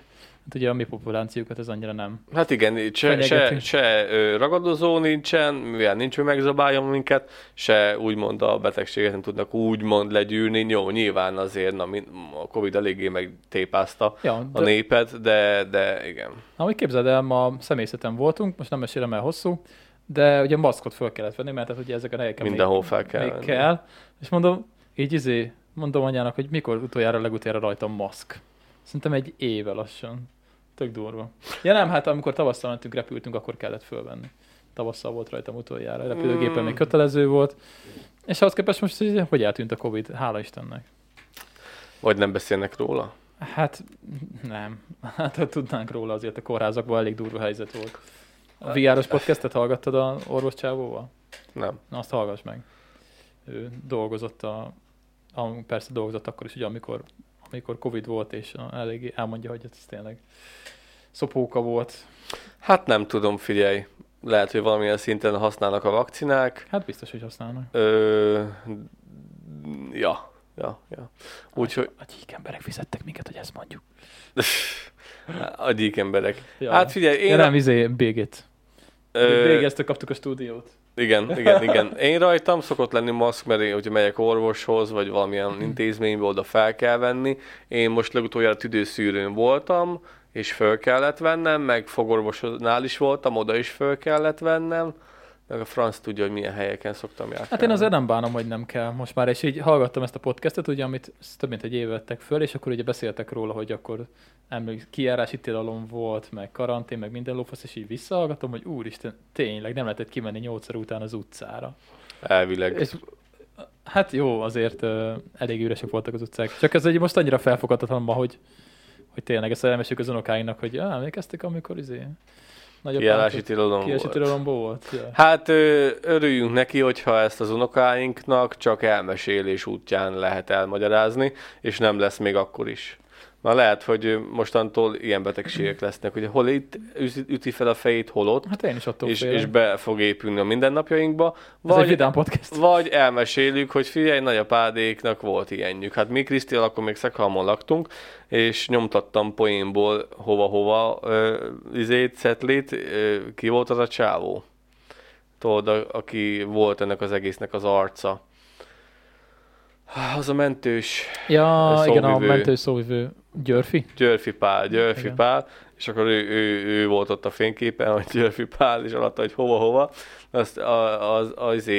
hát ugye a mi populációkat ez annyira nem. Hát igen, se, se, se ragadozó nincsen, mivel nincs, hogy megzabáljon minket, se úgymond a betegséget nem tudnak úgymond legyűrni. Jó, nyilván azért na, a Covid eléggé megtépázta Ja, a de, népet, de, de igen. ahogy képzeld el, ma személyzeten voltunk, most nem mesélem el hosszú, de ugye maszkot föl kellett venni, mert hát ugye ezek a helyeken Mindenhol még, fel kell még venni. kell. És mondom, így izé, mondom anyának, hogy mikor utoljára legutoljára rajtam maszk. Szerintem egy éve lassan. Tök durva. Ja nem, hát amikor tavasszal mentünk, repültünk, akkor kellett fölvenni. Tavasszal volt rajtam utoljára. A repülőgépen Mm. még kötelező volt. És ahhoz képest most így, hogy eltűnt a Covid, hála Istennek. Vagy nem beszélnek róla? Hát nem. Hát ha tudnánk róla, azért a kórházakban elég durva helyzet volt. A VR-os podcastet hallgattad a orvos csávóval? Nem. Na, azt hallgass meg. Ő dolgozott a, a persze dolgozott akkor is, ugye, amikor, amikor Covid volt, és elég elmondja, hogy ez tényleg szopóka volt. Hát nem tudom, figyelj. Lehet, hogy valamilyen szinten használnak a vakcinák. Hát biztos, hogy használnak. Ö, ja, ja, ja. Úgyhogy A gyík emberek fizettek minket, hogy ezt mondjuk. a gyík emberek. Ja. Hát figyelj, én... Én nem, izé, Bégét. ö, Bégeztől kaptuk a stúdiót. Igen, igen, igen. Én rajtam szokott lenni maszk, mert én, hogyha megyek orvoshoz, vagy valamilyen intézménybe, oda fel kell venni. Én most legutoljára tüdőszűrőn voltam, és föl kellett vennem, meg fogorvosnál is voltam, oda is föl kellett vennem. A franc tudja, hogy milyen helyeken szoktam járni. Hát én azért nem bánom, hogy nem kell most már, és így hallgattam ezt a podcastet, ugye, amit több mint egy éve vettek föl, és akkor ugye beszéltek róla, hogy akkor emlék, kijárási tilalom volt, meg karantén, meg minden lófasz, és így visszahallgatom, hogy úristen, tényleg nem lehetett kimenni nyolcszor után az utcára. Elvileg. És hát jó, azért uh, elég üresek voltak az utcák. Csak ez egy most annyira felfoghatatlan ma, hogy, hogy tényleg ezt elmeséljük az unokáinknak, hogy ah, emlékeztek, amikor izé nagyobb Kijárási tilalom volt. volt. Ja. Hát örüljünk neki, hogyha ezt az unokáinknak csak elmesélés útján lehet elmagyarázni, és nem lesz még akkor is. Na lehet, hogy mostantól ilyen betegségek lesznek, hogy hol itt üti fel a fejét, hol ott, Hát én is attól és, félek. és be fog épülni a mindennapjainkba, Ez egy vagy, vidám podcast. vagy elmeséljük, hogy figyelj, nagyapádéknak volt ilyenjük. Hát mi Krisztiel akkor még Szekhalmon laktunk, és nyomtattam poénból hova-hova ö, izét, szetlit, ö, ki volt az a csávó? Tudod, aki volt ennek az egésznek az arca. Ah, Az a mentős Ja, A igen, a szóvivő. mentő szóvivő. Györfi? Györfi Pál, Györfi Igen. Pál, és akkor ő, ő, ő, volt ott a fényképen, hogy Györfi Pál, és alatta, hogy hova-hova. Azt a, az, az, a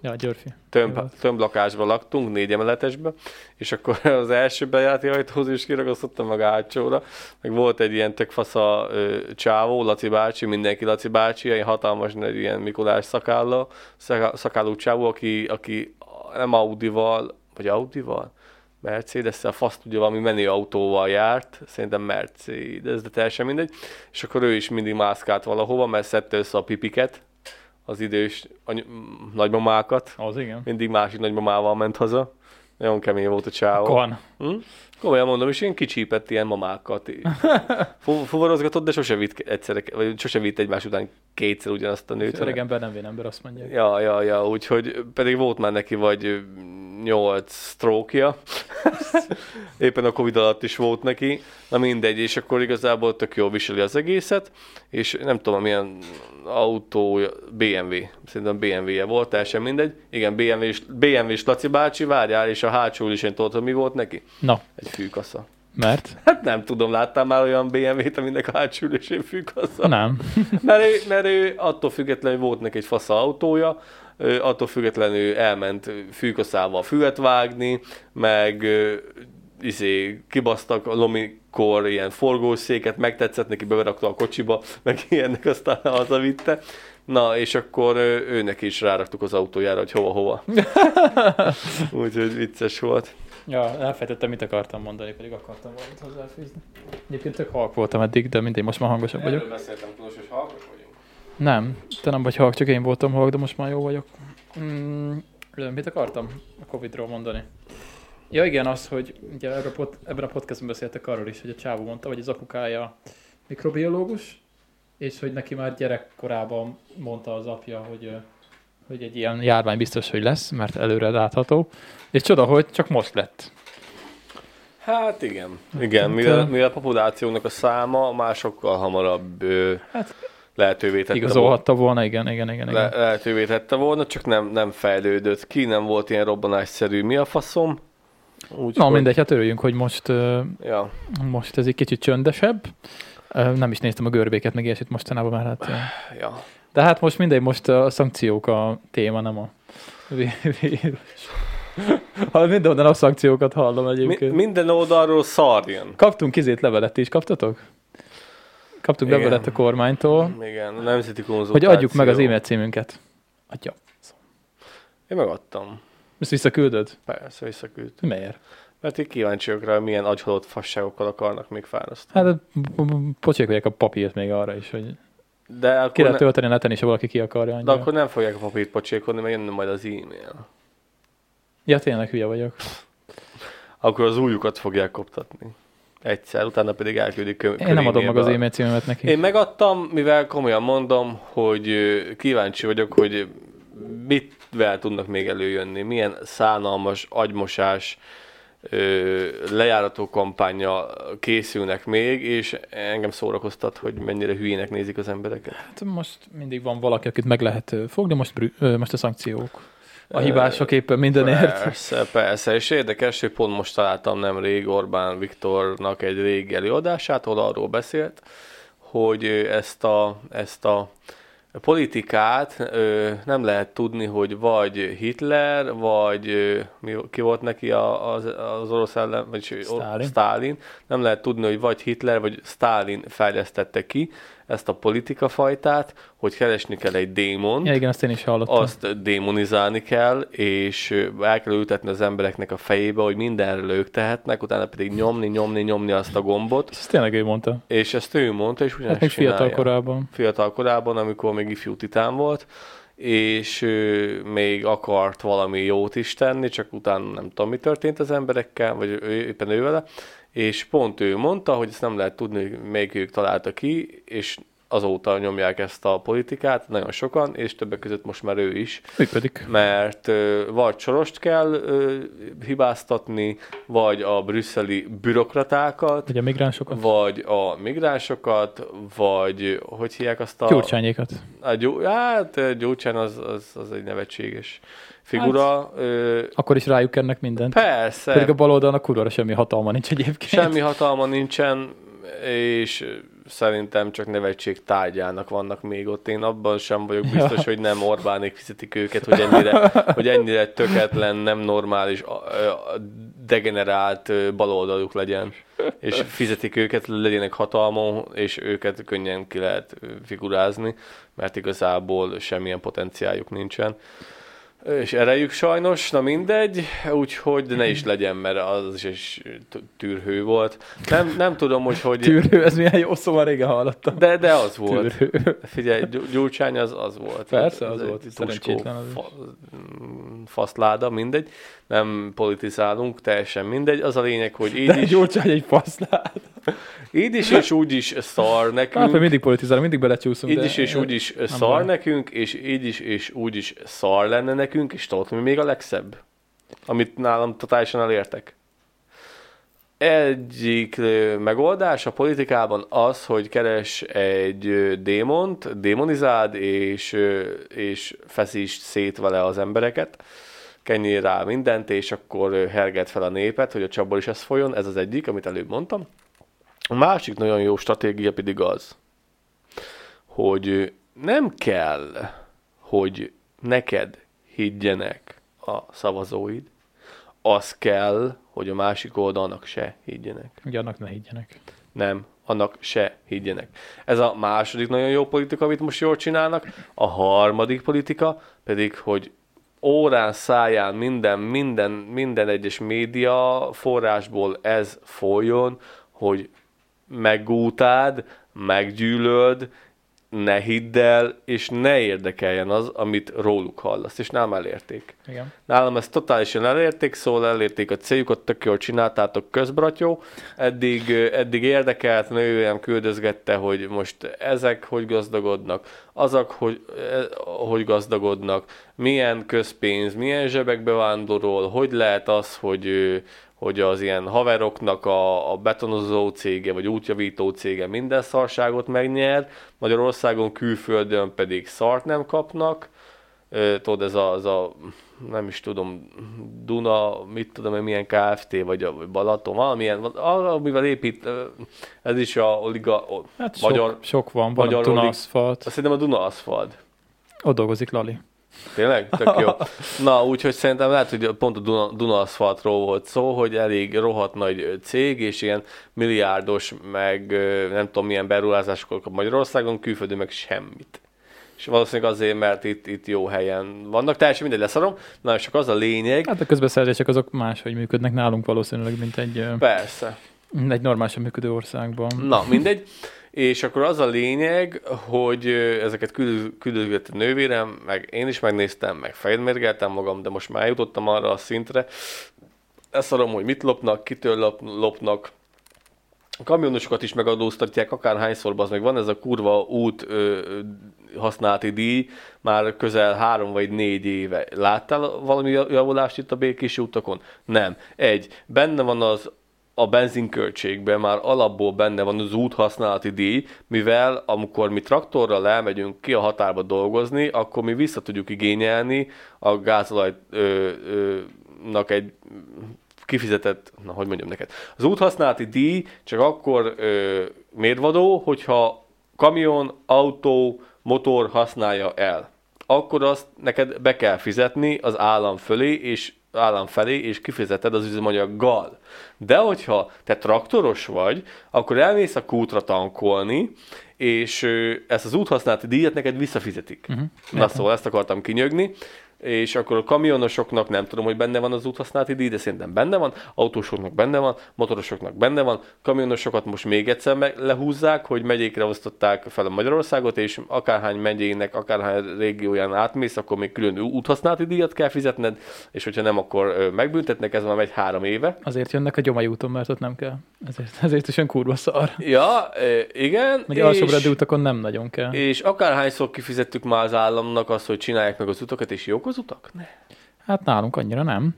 Ja, Györfi. tömb, tömblakásban laktunk, négy emeletesbe, és akkor az első bejárti ajtóhoz is kiragasztottam meg a hátsóra, meg volt egy ilyen tök fasza ö, csávó, Laci bácsi, mindenki Laci bácsi, egy hatalmas egy ilyen Mikulás szakálla, szaka- szakállú csávó, aki, aki nem Audival, vagy Audival? Mercedes-szel, fasz tudja, valami menő autóval járt, szerintem Mercedes, de teljesen mindegy, és akkor ő is mindig mászkált valahova, mert szedte össze a pipiket, az idős any- nagymamákat, Az igen. mindig másik nagymamával ment haza. Nagyon kemény volt a csávó. Kon. Hm? Komolyan mondom, és ilyen kicsípett ilyen mamákat. Fu- Fuvarozgatott, de sose vitt egyszerre, vagy sose vitt egymás után kétszer ugyanazt a nőt. Öreg ember nem vén ember, azt mondják. Ja, ja, ja, úgyhogy pedig volt már neki vagy nyolc stroke Éppen a Covid alatt is volt neki. Na mindegy, és akkor igazából tök jól viseli az egészet, és nem tudom, milyen autó, BMW, szerintem BMW-je volt, teljesen mindegy. Igen, BMW-s, BMW-s Laci bácsi, várjál, és a hátsó is én tudod, mi volt neki? Na, Egy fűkasza. mert? Hát nem tudom, láttál már olyan BMW-t, aminek a hátsó ülésén fűkasza? Nem. Mert ő, mert ő attól függetlenül volt neki egy fasza autója, attól függetlenül elment fűkaszával füvet vágni, meg izé, kibasztak a lomikor ilyen forgószéket, megtetszett neki, beverakta a kocsiba, meg ilyennek aztán hazavitte. Na, és akkor őnek is ráraktuk az autójára, hogy hova-hova. Úgyhogy vicces volt. Ja, elfejtettem, mit akartam mondani, pedig akartam valamit hozzáfűzni. Egyébként tök halk voltam eddig, de mindegy, most már hangosabb vagyok. beszéltem, tudod, hogy halkos vagyunk. Nem, te nem vagy halk, csak én voltam halk, de most már jó vagyok. Mm, mit akartam a Covid-ról mondani? Ja igen, az, hogy ugye ebben a, pod, ebben a podcastban beszéltek arról is, hogy a csávó mondta, hogy az apukája mikrobiológus, és hogy neki már gyerekkorában mondta az apja, hogy, hogy egy ilyen járvány biztos, hogy lesz, mert előre látható. És csoda, hogy csak most lett. Hát igen. Igen, mivel, mivel a populációnak a száma már sokkal hamarabb ö, Hát lehetővé tette volna. igazolhatta volna, igen, igen, igen. igen. Le, lehetővé tette volna, csak nem, nem fejlődött ki, nem volt ilyen robbanásszerű. Mi a faszom? Úgy, Na mindegy, hát örüljünk, hogy most, ö, Ja. most ez egy kicsit csöndesebb. Nem is néztem a görbéket, meg ilyesmit mostanában már. Hát, ja. de hát most mindegy, most a szankciók a téma, nem a ví- vírus. Ha mindenhonnan a szankciókat hallom Mi, egyébként. minden oldalról szarjon. Kaptunk kizét levelet is, kaptatok? Kaptunk Igen. levelet a kormánytól, Igen, a nemzeti konzultáció. hogy adjuk meg az e-mail címünket. Adja. Én megadtam. Ezt visszaküldöd? Persze, visszaküldt. Miért? Mert így kíváncsiak rá, milyen agyhalott fasságokkal akarnak még fárasztani. Hát pocsékolják a papírt még arra is, hogy De ki akkor, lehet ne, tölteni neten is, ha valaki ki akarja. de annyira. akkor nem fogják a papírt pocsékolni, mert jönne majd az e-mail. Ja, tényleg hülye vagyok. Akkor az újukat fogják koptatni. Egyszer, utána pedig elküldik kö- Én nem adom meg az a- e-mail címemet neki. Én megadtam, mivel komolyan mondom, hogy kíváncsi vagyok, hogy mitvel tudnak még előjönni, milyen szánalmas agymosás, lejárató kampánya készülnek még, és engem szórakoztat, hogy mennyire hülyének nézik az embereket. Hát most mindig van valaki, akit meg lehet fogni, most, most a szankciók. A hibások éppen mindenért. Persze, persze, és érdekes, hogy pont most találtam nemrég Orbán Viktornak egy régi előadását, ahol arról beszélt, hogy ezt a, ezt a politikát ö, nem lehet tudni, hogy vagy Hitler, vagy ö, mi, ki volt neki a, az, az orosz ellen, vagy Sztálin. Stalin. Nem lehet tudni, hogy vagy Hitler, vagy Stalin fejlesztette ki ezt a politikafajtát, hogy keresni kell egy démont, Ja, igen, azt én is hallottam. azt démonizálni kell, és el kell ültetni az embereknek a fejébe, hogy mindenről ők tehetnek, utána pedig nyomni, nyomni, nyomni azt a gombot, ezt tényleg ő mondta. és ezt ő mondta, és ugyanezt Hát fiatal korában. Fiatal korában, amikor még ifjú titán volt, és ö, még akart valami jót is tenni, csak utána nem tudom, mi történt az emberekkel, vagy ő, éppen ő vele, és pont ő mondta, hogy ezt nem lehet tudni, hogy melyik ők találta ki, és azóta nyomják ezt a politikát, nagyon sokan, és többek között most már ő is, Működik. mert ö, vagy Sorost kell ö, hibáztatni, vagy a brüsszeli bürokratákat, Vagy a migránsokat. vagy a migránsokat, vagy hogy hívják azt a... Gyurcsányékat. A gyú, hát Gyurcsány az, az, az egy nevetséges figura. Hát, ö, Akkor is rájuk ennek mindent. persze, Pedig a bal oldalnak kurvára semmi hatalma nincs egyébként. semmi hatalma nincsen, és szerintem csak nevetség tárgyának vannak még ott. Én abban sem vagyok biztos, Ja. hogy nem Orbánék fizetik őket, hogy ennyire, hogy ennyire töketlen, nem normális, degenerált baloldaluk legyen. És fizetik őket, legyenek hatalmon, és őket könnyen ki lehet figurázni, mert igazából semmilyen potenciáljuk nincsen. És erejük sajnos, na mindegy, úgyhogy de ne is legyen, mert az is tűrhő volt. Nem, nem tudom, hogy hogy... Tűrő, ez milyen jó szó, már régen hallottam. De, de az volt. Tűrő. Figyelj, Gy- Gyurcsány az, az volt. Persze, az egy volt. Szerencsétlen az fa, mm, faszláda, mindegy. Nem politizálunk, teljesen mindegy. Az a lényeg, hogy így De is, Gyurcsány egy faszlát. így is és úgy is szar Hát, nekünk. mert mindig politizálunk, mindig belecsúszunk. Így de- is és úgy is szar baj. nekünk, és így is és úgy is szar lenne nekünk, és tudod, mi még a legszebb? Amit nálam totálisan elértek. Egyik megoldás a politikában az, hogy keres egy démont, démonizáld, és, és feszítsd szét vele az embereket, kenjél rá mindent, és akkor herged fel a népet, hogy a csapból is ez folyjon. Ez az egyik, amit előbb mondtam. A másik nagyon jó stratégia pedig az, hogy nem kell, hogy neked higgyenek a szavazóid, az kell, hogy a másik oldalnak se higgyenek. Ugye annak ne higgyenek. Nem. annak se higgyenek. Ez a második nagyon jó politika, amit most jól csinálnak. A harmadik politika pedig, hogy órán száján minden, minden, minden egyes média forrásból ez folyjon, hogy meggútád, meggyűlöd, ne hidd el, és ne érdekeljen az, amit róluk hallasz, és nem elérték. Igen. Nálam ezt totálisan elérték, szóval elérték a céljukat, tök jól csináltátok közbratyó. Eddig, eddig érdekelt, nőjem küldözgette, hogy most ezek hogy gazdagodnak, azok hogy, hogy gazdagodnak, milyen közpénz, milyen zsebekbe vándorol, hogy lehet az, hogy hogy az ilyen haveroknak a, a betonozó cége, vagy útjavító cége minden szarságot megnyer, Magyarországon, külföldön pedig szart nem kapnak. Tudod, ez a, ez a nem is tudom, Duna, mit tudom milyen KFT, vagy a Balaton, valamilyen, amivel épít, ez is a Liga, hát magyar, sok, sok van, van magyar a Duna Aszfalt. Szerintem a Duna Aszfalt. Ott dolgozik Lali. Tényleg? Tök jó. Na, úgyhogy szerintem lehet, hogy pont a Duna, Duna Aszfaltról volt szó, hogy elég rohadt nagy cég, és ilyen milliárdos, meg nem tudom milyen beruházásokkal kap Magyarországon, külföldön meg semmit. És valószínűleg azért, mert itt, itt jó helyen vannak. Teljesen mindegy, leszarom. Na, és csak az a lényeg. Hát a közbeszerzések azok máshogy működnek nálunk valószínűleg, mint egy, Persze. egy normálisan működő országban. Na, mindegy és akkor az a lényeg, hogy ezeket küldözgette a nővérem, meg én is megnéztem, meg fejmérgeltem magam, de most már jutottam arra a szintre, ezt szarom, hogy mit lopnak, kitől lop, lopnak, a kamionosokat is megadóztatják, akárhányszor az meg van ez a kurva út ö, használati díj, már közel három vagy négy éve. Láttál valami javulást itt a békési utakon? Nem. Egy, benne van az a benzinköltségben már alapból benne van az úthasználati díj, mivel amikor mi traktorral elmegyünk ki a határba dolgozni, akkor mi vissza tudjuk igényelni a gázolajnak egy kifizetett, na hogy mondjam neked. Az úthasználati díj csak akkor ö, mérvadó, hogyha kamion, autó, motor használja el. Akkor azt neked be kell fizetni az állam fölé, és állam felé, és kifizeted az üzemanyaggal. De hogyha te traktoros vagy, akkor elmész a kútra tankolni, és ezt az úthasználati díjat neked visszafizetik. Uh-huh. Na szóval ezt akartam kinyögni és akkor a kamionosoknak nem tudom, hogy benne van az úthasználati díj, de szerintem benne van, autósoknak benne van, motorosoknak benne van, kamionosokat most még egyszer meg lehúzzák, hogy megyékre osztották fel a Magyarországot, és akárhány megyének, akárhány régióján átmész, akkor még külön úthasználati díjat kell fizetned, és hogyha nem, akkor megbüntetnek, ez már megy három éve. Azért jönnek a gyomai úton, mert ott nem kell. Ezért, ezért is olyan kurva szar. Ja, igen. Meg és, utakon nem nagyon kell. És akárhányszor kifizettük már az államnak azt, hogy csinálják meg az utakat, és jók az utak? Ne. Hát nálunk annyira nem.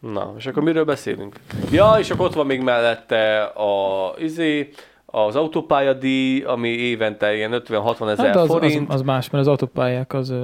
Na, és akkor miről beszélünk? Ja, és akkor ott van még mellette a izé, az autópályadíj, ami évente ilyen 50-60 ezer hát az, forint. Az, az, más, mert az autópályák az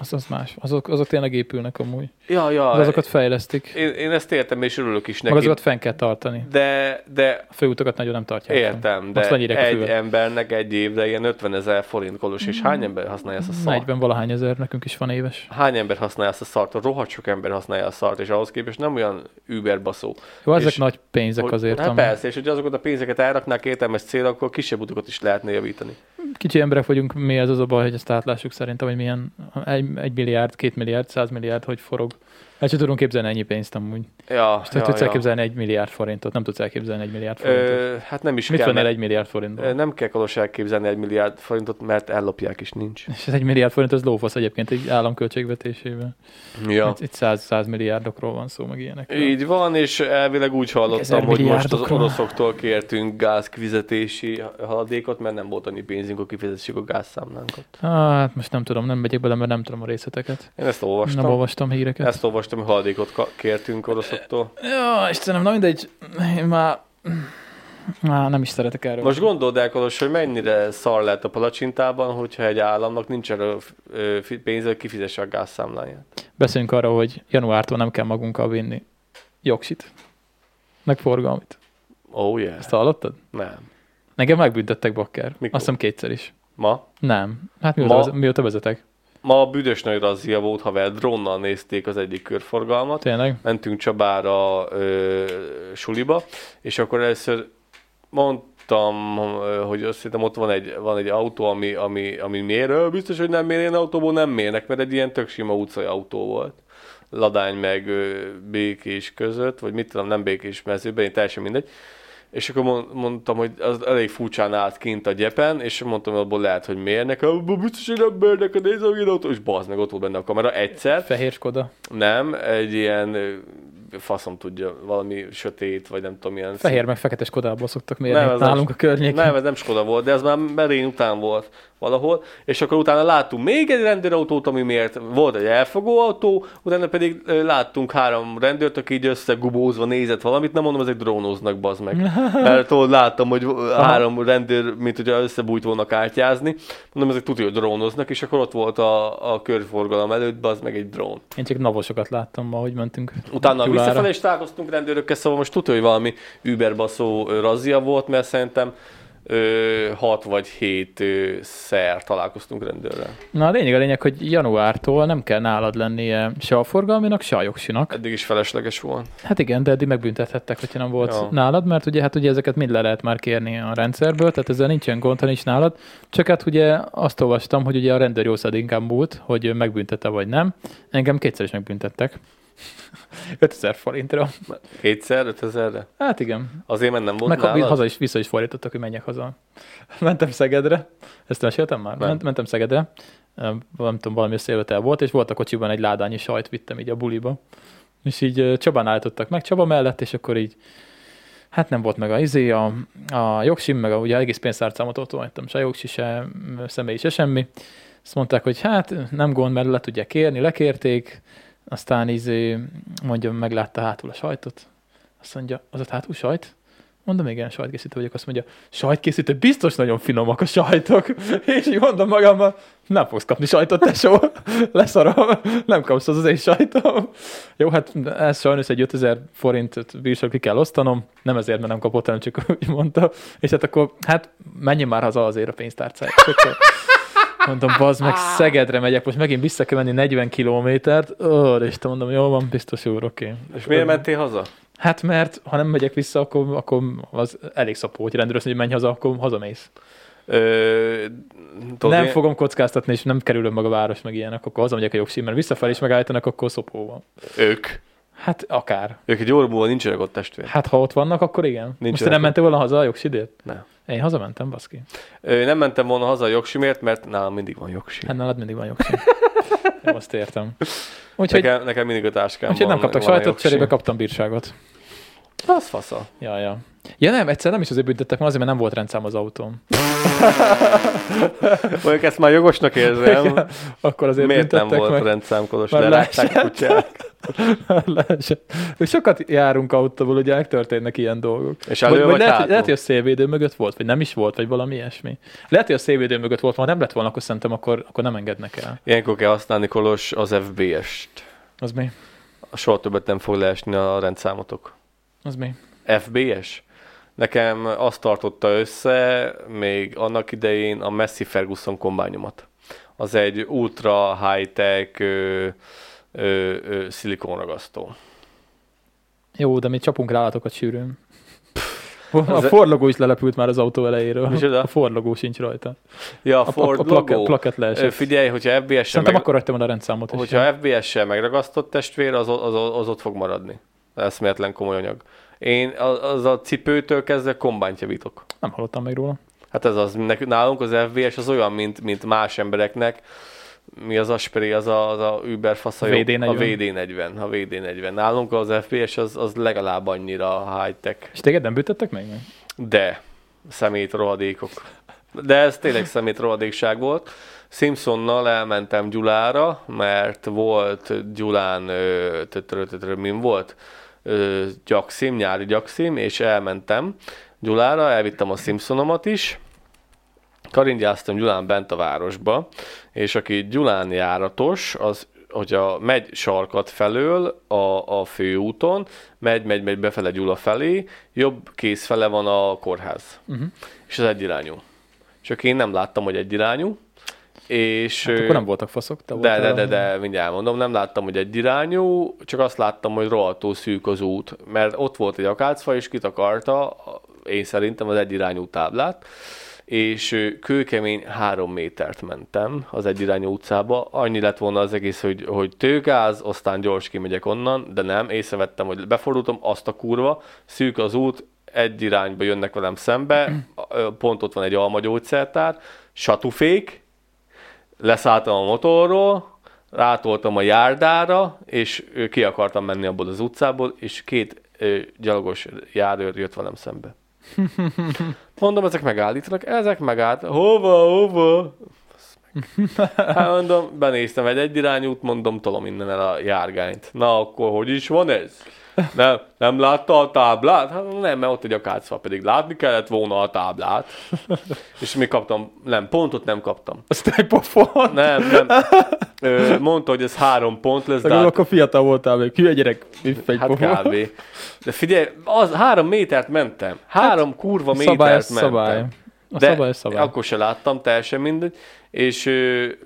az, az más. Azok, azok tényleg épülnek amúgy. Ja, ja. Az azokat fejlesztik. Én, én ezt értem, és örülök is neki. Meg azokat fenn kell tartani. De, de a főutakat nagyon nem tartják. Értem, fenn. de egy embernek egy évre ilyen 50 ezer forint kolos, és hány ember használja ezt a szart? 40 valahány ezer, nekünk is van éves. Hány ember használja ezt a szart? A rohadt sok ember használja a szart, és ahhoz képest nem olyan überbaszó. Jó, ezek és, nagy pénzek azért. Hát persze, és hogy azokat a pénzeket elraknák értelmes célra, akkor kisebb utakat is lehetne javítani. Kicsi emberek vagyunk, mi ez az a baj, hogy ezt átlássuk szerintem, hogy milyen egy, egy milliárd, két milliárd, száz milliárd, hogy forog. El sem tudunk képzelni ennyi pénzt amúgy. Ja, És ja, tudsz ja. elképzelni egy milliárd forintot, nem tudsz elképzelni egy milliárd forintot. Ö, hát nem is Mit kell. Mit egy milliárd forintból? Nem kell kolos elképzelni egy milliárd forintot, mert ellopják is nincs. És ez egy milliárd forint, az lófasz egyébként egy államköltségvetésében. Ja. Itt, itt száz, száz milliárdokról van szó, meg ilyenek. Így van, és elvileg úgy hallottam, hogy most az oroszoktól kértünk gázkifizetési haladékot, mert nem volt annyi pénzünk, hogy kifizessük a gázszámlánkat. Hát most nem tudom, nem megyek bele, mert nem tudom a részleteket. Én ezt olvastam. Nem olvastam híreket. Ezt olvastam, hogy haladékot kértünk oroszoktól. Ja, Istenem, na mindegy, én már már nem is szeretek erről. Most gondold el, Kolos, hogy mennyire szar lehet a palacsintában, hogyha egy államnak nincs erre pénze, hogy kifizesse a gázszámláját. Beszéljünk arra, hogy januártól nem kell magunkkal vinni jogsit, meg forgalmit. Oh yeah. Ezt hallottad? Nem. Nekem megbüntettek bakker. Mikor? Azt hiszem kétszer is. Ma? Nem. Hát mióta, Ma... mióta vezetek? Ma a büdös nagy razzia volt, haver, drónnal nézték az egyik körforgalmat. Tényleg? Mentünk Csabára ö, suliba, és akkor először mondta tudtam, ö, hogy azt hiszem ott van egy, van egy autó, ami, ami, ami mér. Ö, Biztos, hogy nem mér, én autóból nem mérnek, mert egy ilyen tök sima utcai autó volt. Ladány meg ö, Békés között, vagy mit tudom, nem Békés mezőben, én teljesen mindegy. És akkor mond- mondtam, hogy az elég furcsán állt kint a gyepen, és mondtam, hogy abból lehet, hogy mérnek. Biztos, hogy nem mérnek, a autó, és bazd meg, ott volt benne a kamera egyszer. Fehér Skoda. Nem, egy ilyen faszom tudja, valami sötét, vagy nem tudom, ilyen Fehér meg fekete Skodából szoktak mérni Nem, nem, ez nem nálunk a környéken. Nem, ez nem Skoda volt, de ez már Merén után volt valahol, és akkor utána láttunk még egy rendőrautót, ami miért volt egy elfogó autó, utána pedig láttunk három rendőrt, aki így összegubózva nézett valamit, nem mondom, ezek drónoznak, bazd meg. Mert láttam, hogy három rendőr, mint hogy összebújt volna kártyázni, mondom, ezek tudja, hogy drónoznak, és akkor ott volt a, a körforgalom előtt, bazd meg egy drón. Én csak navosokat láttam ma, hogy mentünk Utána Gyulára. Visszafelé is találkoztunk rendőrökkel, szóval most tudja, hogy valami überbaszó razzia volt, mert szerintem ö, hat vagy hét ö, szer találkoztunk rendőrrel. Na a lényeg a lényeg, hogy januártól nem kell nálad lennie se a forgalminak, se a jogsinak. Eddig is felesleges volt. Hát igen, de eddig megbüntethettek, hogyha nem volt Ja. nálad, mert ugye hát ugye ezeket mind le lehet már kérni a rendszerből, tehát ezzel nincsen gond, ha nincs nálad. Csak hát ugye azt olvastam, hogy ugye a rendőr jó inkább múlt, hogy megbüntette vagy nem. Engem kétszer is megbüntettek. 5000 forintra. Kétszer, ötezerre? Hát igen. Azért mert nem volt Meg nálad? haza is, vissza is fordítottak, hogy menjek haza. Mentem Szegedre, ezt meséltem már? Nem. Ment, mentem Szegedre, nem tudom, valami összejövetel volt, és volt a kocsiban egy ládányi sajt, vittem így a buliba. És így Csabán állítottak meg Csaba mellett, és akkor így hát nem volt meg a izé, a, a jogsim, meg a, ugye egész pénztárcámot ott hagytam, se jogsi, se személy, se semmi. Azt mondták, hogy hát nem gond, mert le tudják kérni, lekérték, aztán izé, mondja, meglátta hátul a sajtot. Azt mondja, az ott hátul sajt? Mondom, igen, sajtkészítő vagyok. Azt mondja, sajtkészítő, biztos nagyon finomak a sajtok. És így mondom magammal, nem fogsz kapni sajtot, tesó. Leszarom, nem kapsz az az én sajtom. Jó, hát ez sajnos egy 5000 forintot bírsor ki kell osztanom. Nem ezért, mert nem kapott, hanem csak úgy mondta. És hát akkor, hát menjen már haza azért a pénztárcája. És Mondom, bazd meg, Szegedre megyek, most megint vissza kell menni 40 kilométert. Ó, de Isten, mondom, jó van, biztos úr, oké. Okay. És miért mentél haza? Hát mert ha nem megyek vissza, akkor, akkor az elég szapó, hogy rendőr azt mondja, hogy menj haza, akkor hazamész. Ö, tudod, nem én- fogom kockáztatni, és nem kerülöm meg a város, meg ilyenek, akkor hazamegyek a jogsim, mert visszafelé is megállítanak, akkor szopó van. Ők. Hát akár. Ők egy óra múlva nincsenek ott testvér. Hát ha ott vannak, akkor igen. Most te nem mentél volna haza a jogsidért? Nem. Én hazamentem, baszki. Ö, nem mentem volna haza a jogsimért, mert nálam mindig van jogsim. Hát nálad mindig van jogsim. Jó, azt értem. Úgyhogy, Nekem, nekem mindig a táskám úgyhogy nem kaptak sajtot, cserébe kaptam bírságot. Az fasza. Ja, ja. Ja nem, egyszer nem is azért büntettek, mert azért, mert nem volt rendszám az autóm. Mondjuk ezt már jogosnak érzem. Akkor azért Miért nem volt meg. Lerátták a kutyák. Sokat járunk autóból, ugye megtörténnek ilyen dolgok. És elő vagy lehet, hogy- hátul? lehet, hogy a szélvédő mögött volt, vagy nem is volt, vagy valami ilyesmi. Lehet, hogy a szélvédő mögött volt, ha nem lett volna, akkor szerintem akkor, akkor nem engednek el. Ilyenkor kell használni Kolos az FBS-t. Az mi? Soha többet nem fog leesni a rendszámotok. Az mi? FBS? Nekem azt tartotta össze még annak idején a Messi Ferguson kombányomat. Az egy ultra high-tech ö, ö, szilikonragasztó. Jó, de mi csapunk rá állatokat sűrűn. A Az- forlogó is lelepült már az autó elejéről. Micsoda? A forlogó sincs rajta. Ja, A, a Ford a, a plaket, logo. plaket Ö, leesett. Figyelj, hogyha FBS-sel meg, akkor hagytam a rendszámot. hogyha FBS-sel megragasztott testvér, az, az, az ott fog maradni. Eszméletlen komoly anyag. Én az, az a cipőtől kezdve kombányt javítok. Nem hallottam még róla. Hát ez az, nálunk az FBS az olyan, mint, mint más embereknek, mi az Asperi, az a, az a Uber fasz a jobb- VD40. A VD40. A VD40. Nálunk az FBS az, az legalább annyira high-tech. És téged nem büntettek meg? De szemét rohadékok. De ez tényleg szemét rohadékság volt. Simpsonnal elmentem Gyulára, mert volt Gyulán, min volt? Gyakszim, nyári gyakszim, és elmentem Gyulára, elvittem a Simpsonomat is, karingyáztam Gyulán bent a városba, és aki Gyulán járatos, az hogyha megy sarkat felől a, a főúton, megy, megy, megy befele Gyula felé, jobb kéz fele van a kórház. Uh-huh. És az egyirányú. Csak én nem láttam, hogy egyirányú. És, Hát akkor nem voltak faszok. Te de, de, de, de, mindjárt mondom, nem láttam, hogy egy irányú, csak azt láttam, hogy rohadtó szűk az út, mert ott volt egy akácfa, és kitakarta, én szerintem az egyirányú táblát, és kőkemény három métert mentem az egyirányú utcába. Annyi lett volna az egész, hogy, hogy tőgáz, aztán gyors kimegyek onnan, de nem, észrevettem, hogy befordultam, azt a kurva, szűk az út, egy irányba jönnek velem szembe, pont ott van egy almagyógyszertár, satufék, leszálltam a motorról, rátoltam a járdára, és ki akartam menni abból az utcából, és két gyalogos járőr jött velem szembe. Mondom, ezek megállítanak, ezek megállt. Hova, hova? Hát mondom, benéztem egy egyirányút, mondom, tolom innen el a járgányt. Na, akkor hogy is van ez? Nem, nem látta a táblát? Hát nem, mert ott egy akácfa, pedig látni kellett volna a táblát. És mi kaptam, nem, pontot nem kaptam. Azt egy pofon. Nem, nem. Ö, mondta, hogy ez három pont lesz, de De hát, akkor fiatal voltál még. Hülye gyerek. Egy hát kb. De figyelj, az három métert mentem. Három kurva métert Szabály, mentem. szabály. A De szabály, szabály. akkor se láttam, teljesen mindegy. És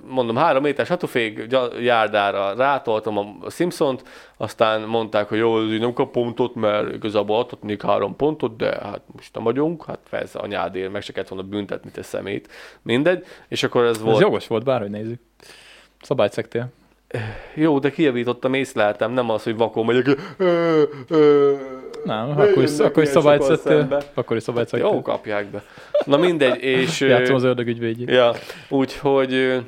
mondom, három méter satufék járdára rátoltam a Simpsont, aztán mondták, hogy jó, ez nem kap pontot, mert igazából adhatnék három pontot, de hát most nem vagyunk, hát persze anyádért, meg se kellett volna büntetni te szemét. Mindegy. És akkor ez Ez volt. jogos volt, bárhogy nézzük. Szabályt szektél. Jó, de kijavítottam, észleltem, nem az, hogy vakon megyek. Nem, akkor is, akkor is szembe. Akkor is szabályt szedtél. Jó, kapják be. Na mindegy, és... Játszom az ördög ügyvédjét. Ja, úgyhogy,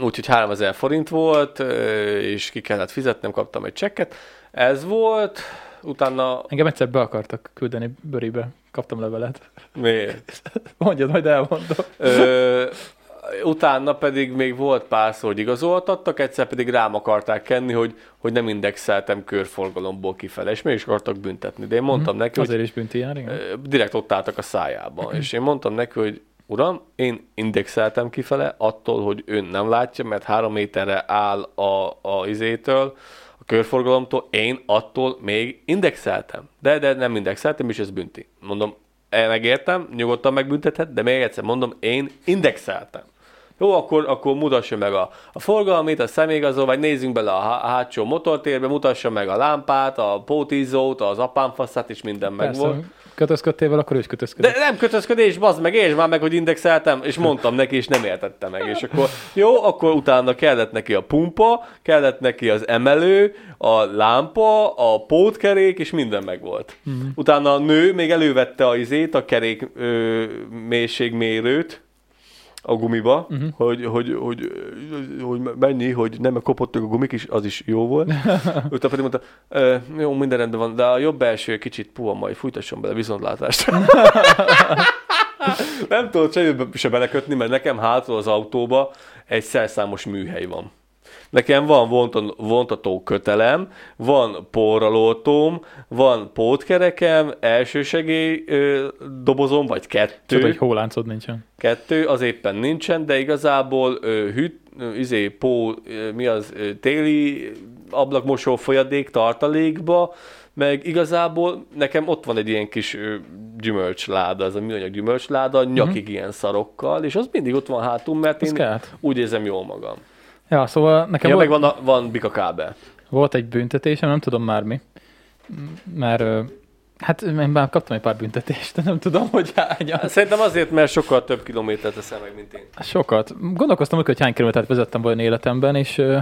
úgyhogy 3000 forint volt, és ki kellett fizetnem, kaptam egy csekket. Ez volt, utána Engem egyszer be akartak küldeni bőribe. Kaptam levelet. miért? Mondjad, majd elmondom. Ö, utána pedig még volt párszor, hogy igazoltattak, egyszer pedig rám akarták kenni, hogy, hogy nem indexeltem körforgalomból kifele, és mégis akartak büntetni. De én mondtam neki, hogy Azért is bünti jár, igen. Direkt ott álltak a szájába. És én mondtam neki, hogy uram, én indexeltem kifele attól, hogy ön nem látja, mert három méterre áll a, a izétől, a körforgalomtól, én attól még indexeltem. De, de nem indexeltem, és ez bünti. Mondom, e, megértem, nyugodtan megbüntethet, de még egyszer mondom, én indexeltem. Jó, akkor, akkor mutassa meg a, a forgalmét, a személyigazolványt, nézzünk bele a há- hátsó motortérbe, mutassa meg a lámpát, a pótízót, az apánfaszát, és minden meg Persze, volt. kötözködtél vele, akkor ő is kötözködik. De nem kötözködés, bazd meg, és már meg, hogy indexeltem, és mondtam neki, és nem értette meg. És akkor jó, akkor utána kellett neki a pumpa, kellett neki az emelő, a lámpa, a pótkerék, és minden meg volt. Mm. Utána a nő még elővette a izét, a kerék ö, mélységmérőt, a gumiba, uh-huh. hogy, hogy, hogy, hogy, mennyi, hogy nem kopottak a gumik is, az is jó volt. Utána pedig mondta, "Ö, jó, minden rendben van, de a jobb első kicsit puha, majd fújtasson bele viszontlátást. nem tudod semmibe se belekötni, mert nekem hátul az autóba egy szerszámos műhely van. Nekem van vontató kötelem, van porralótóm, van pótkerekem, elsősegély ö, dobozom, vagy kettő. Csak hogy hóláncod nincsen. Kettő, az éppen nincsen, de igazából ö, hűt, ö, izé, pó, ö, mi az, ö, téli ablakmosó folyadék tartalékba, meg igazából nekem ott van egy ilyen kis gyümölcsláda, ez a műanyag gyümölcsláda, nyakig mm-hmm. ilyen szarokkal, és az mindig ott van hátul, mert Az én kellett. úgy érzem jól magam. Ja, szóval nekem Ja, volt, meg van, a, van bika kábel. volt egy büntetésem, nem tudom már mi. Mert hát én már kaptam egy pár büntetést, de nem tudom, hogy hányan. Szerintem azért, mert sokkal több kilométert teszem meg, mint én. Sokat. Gondolkoztam, hogy hány kilométert vezettem vajon életemben, és ö,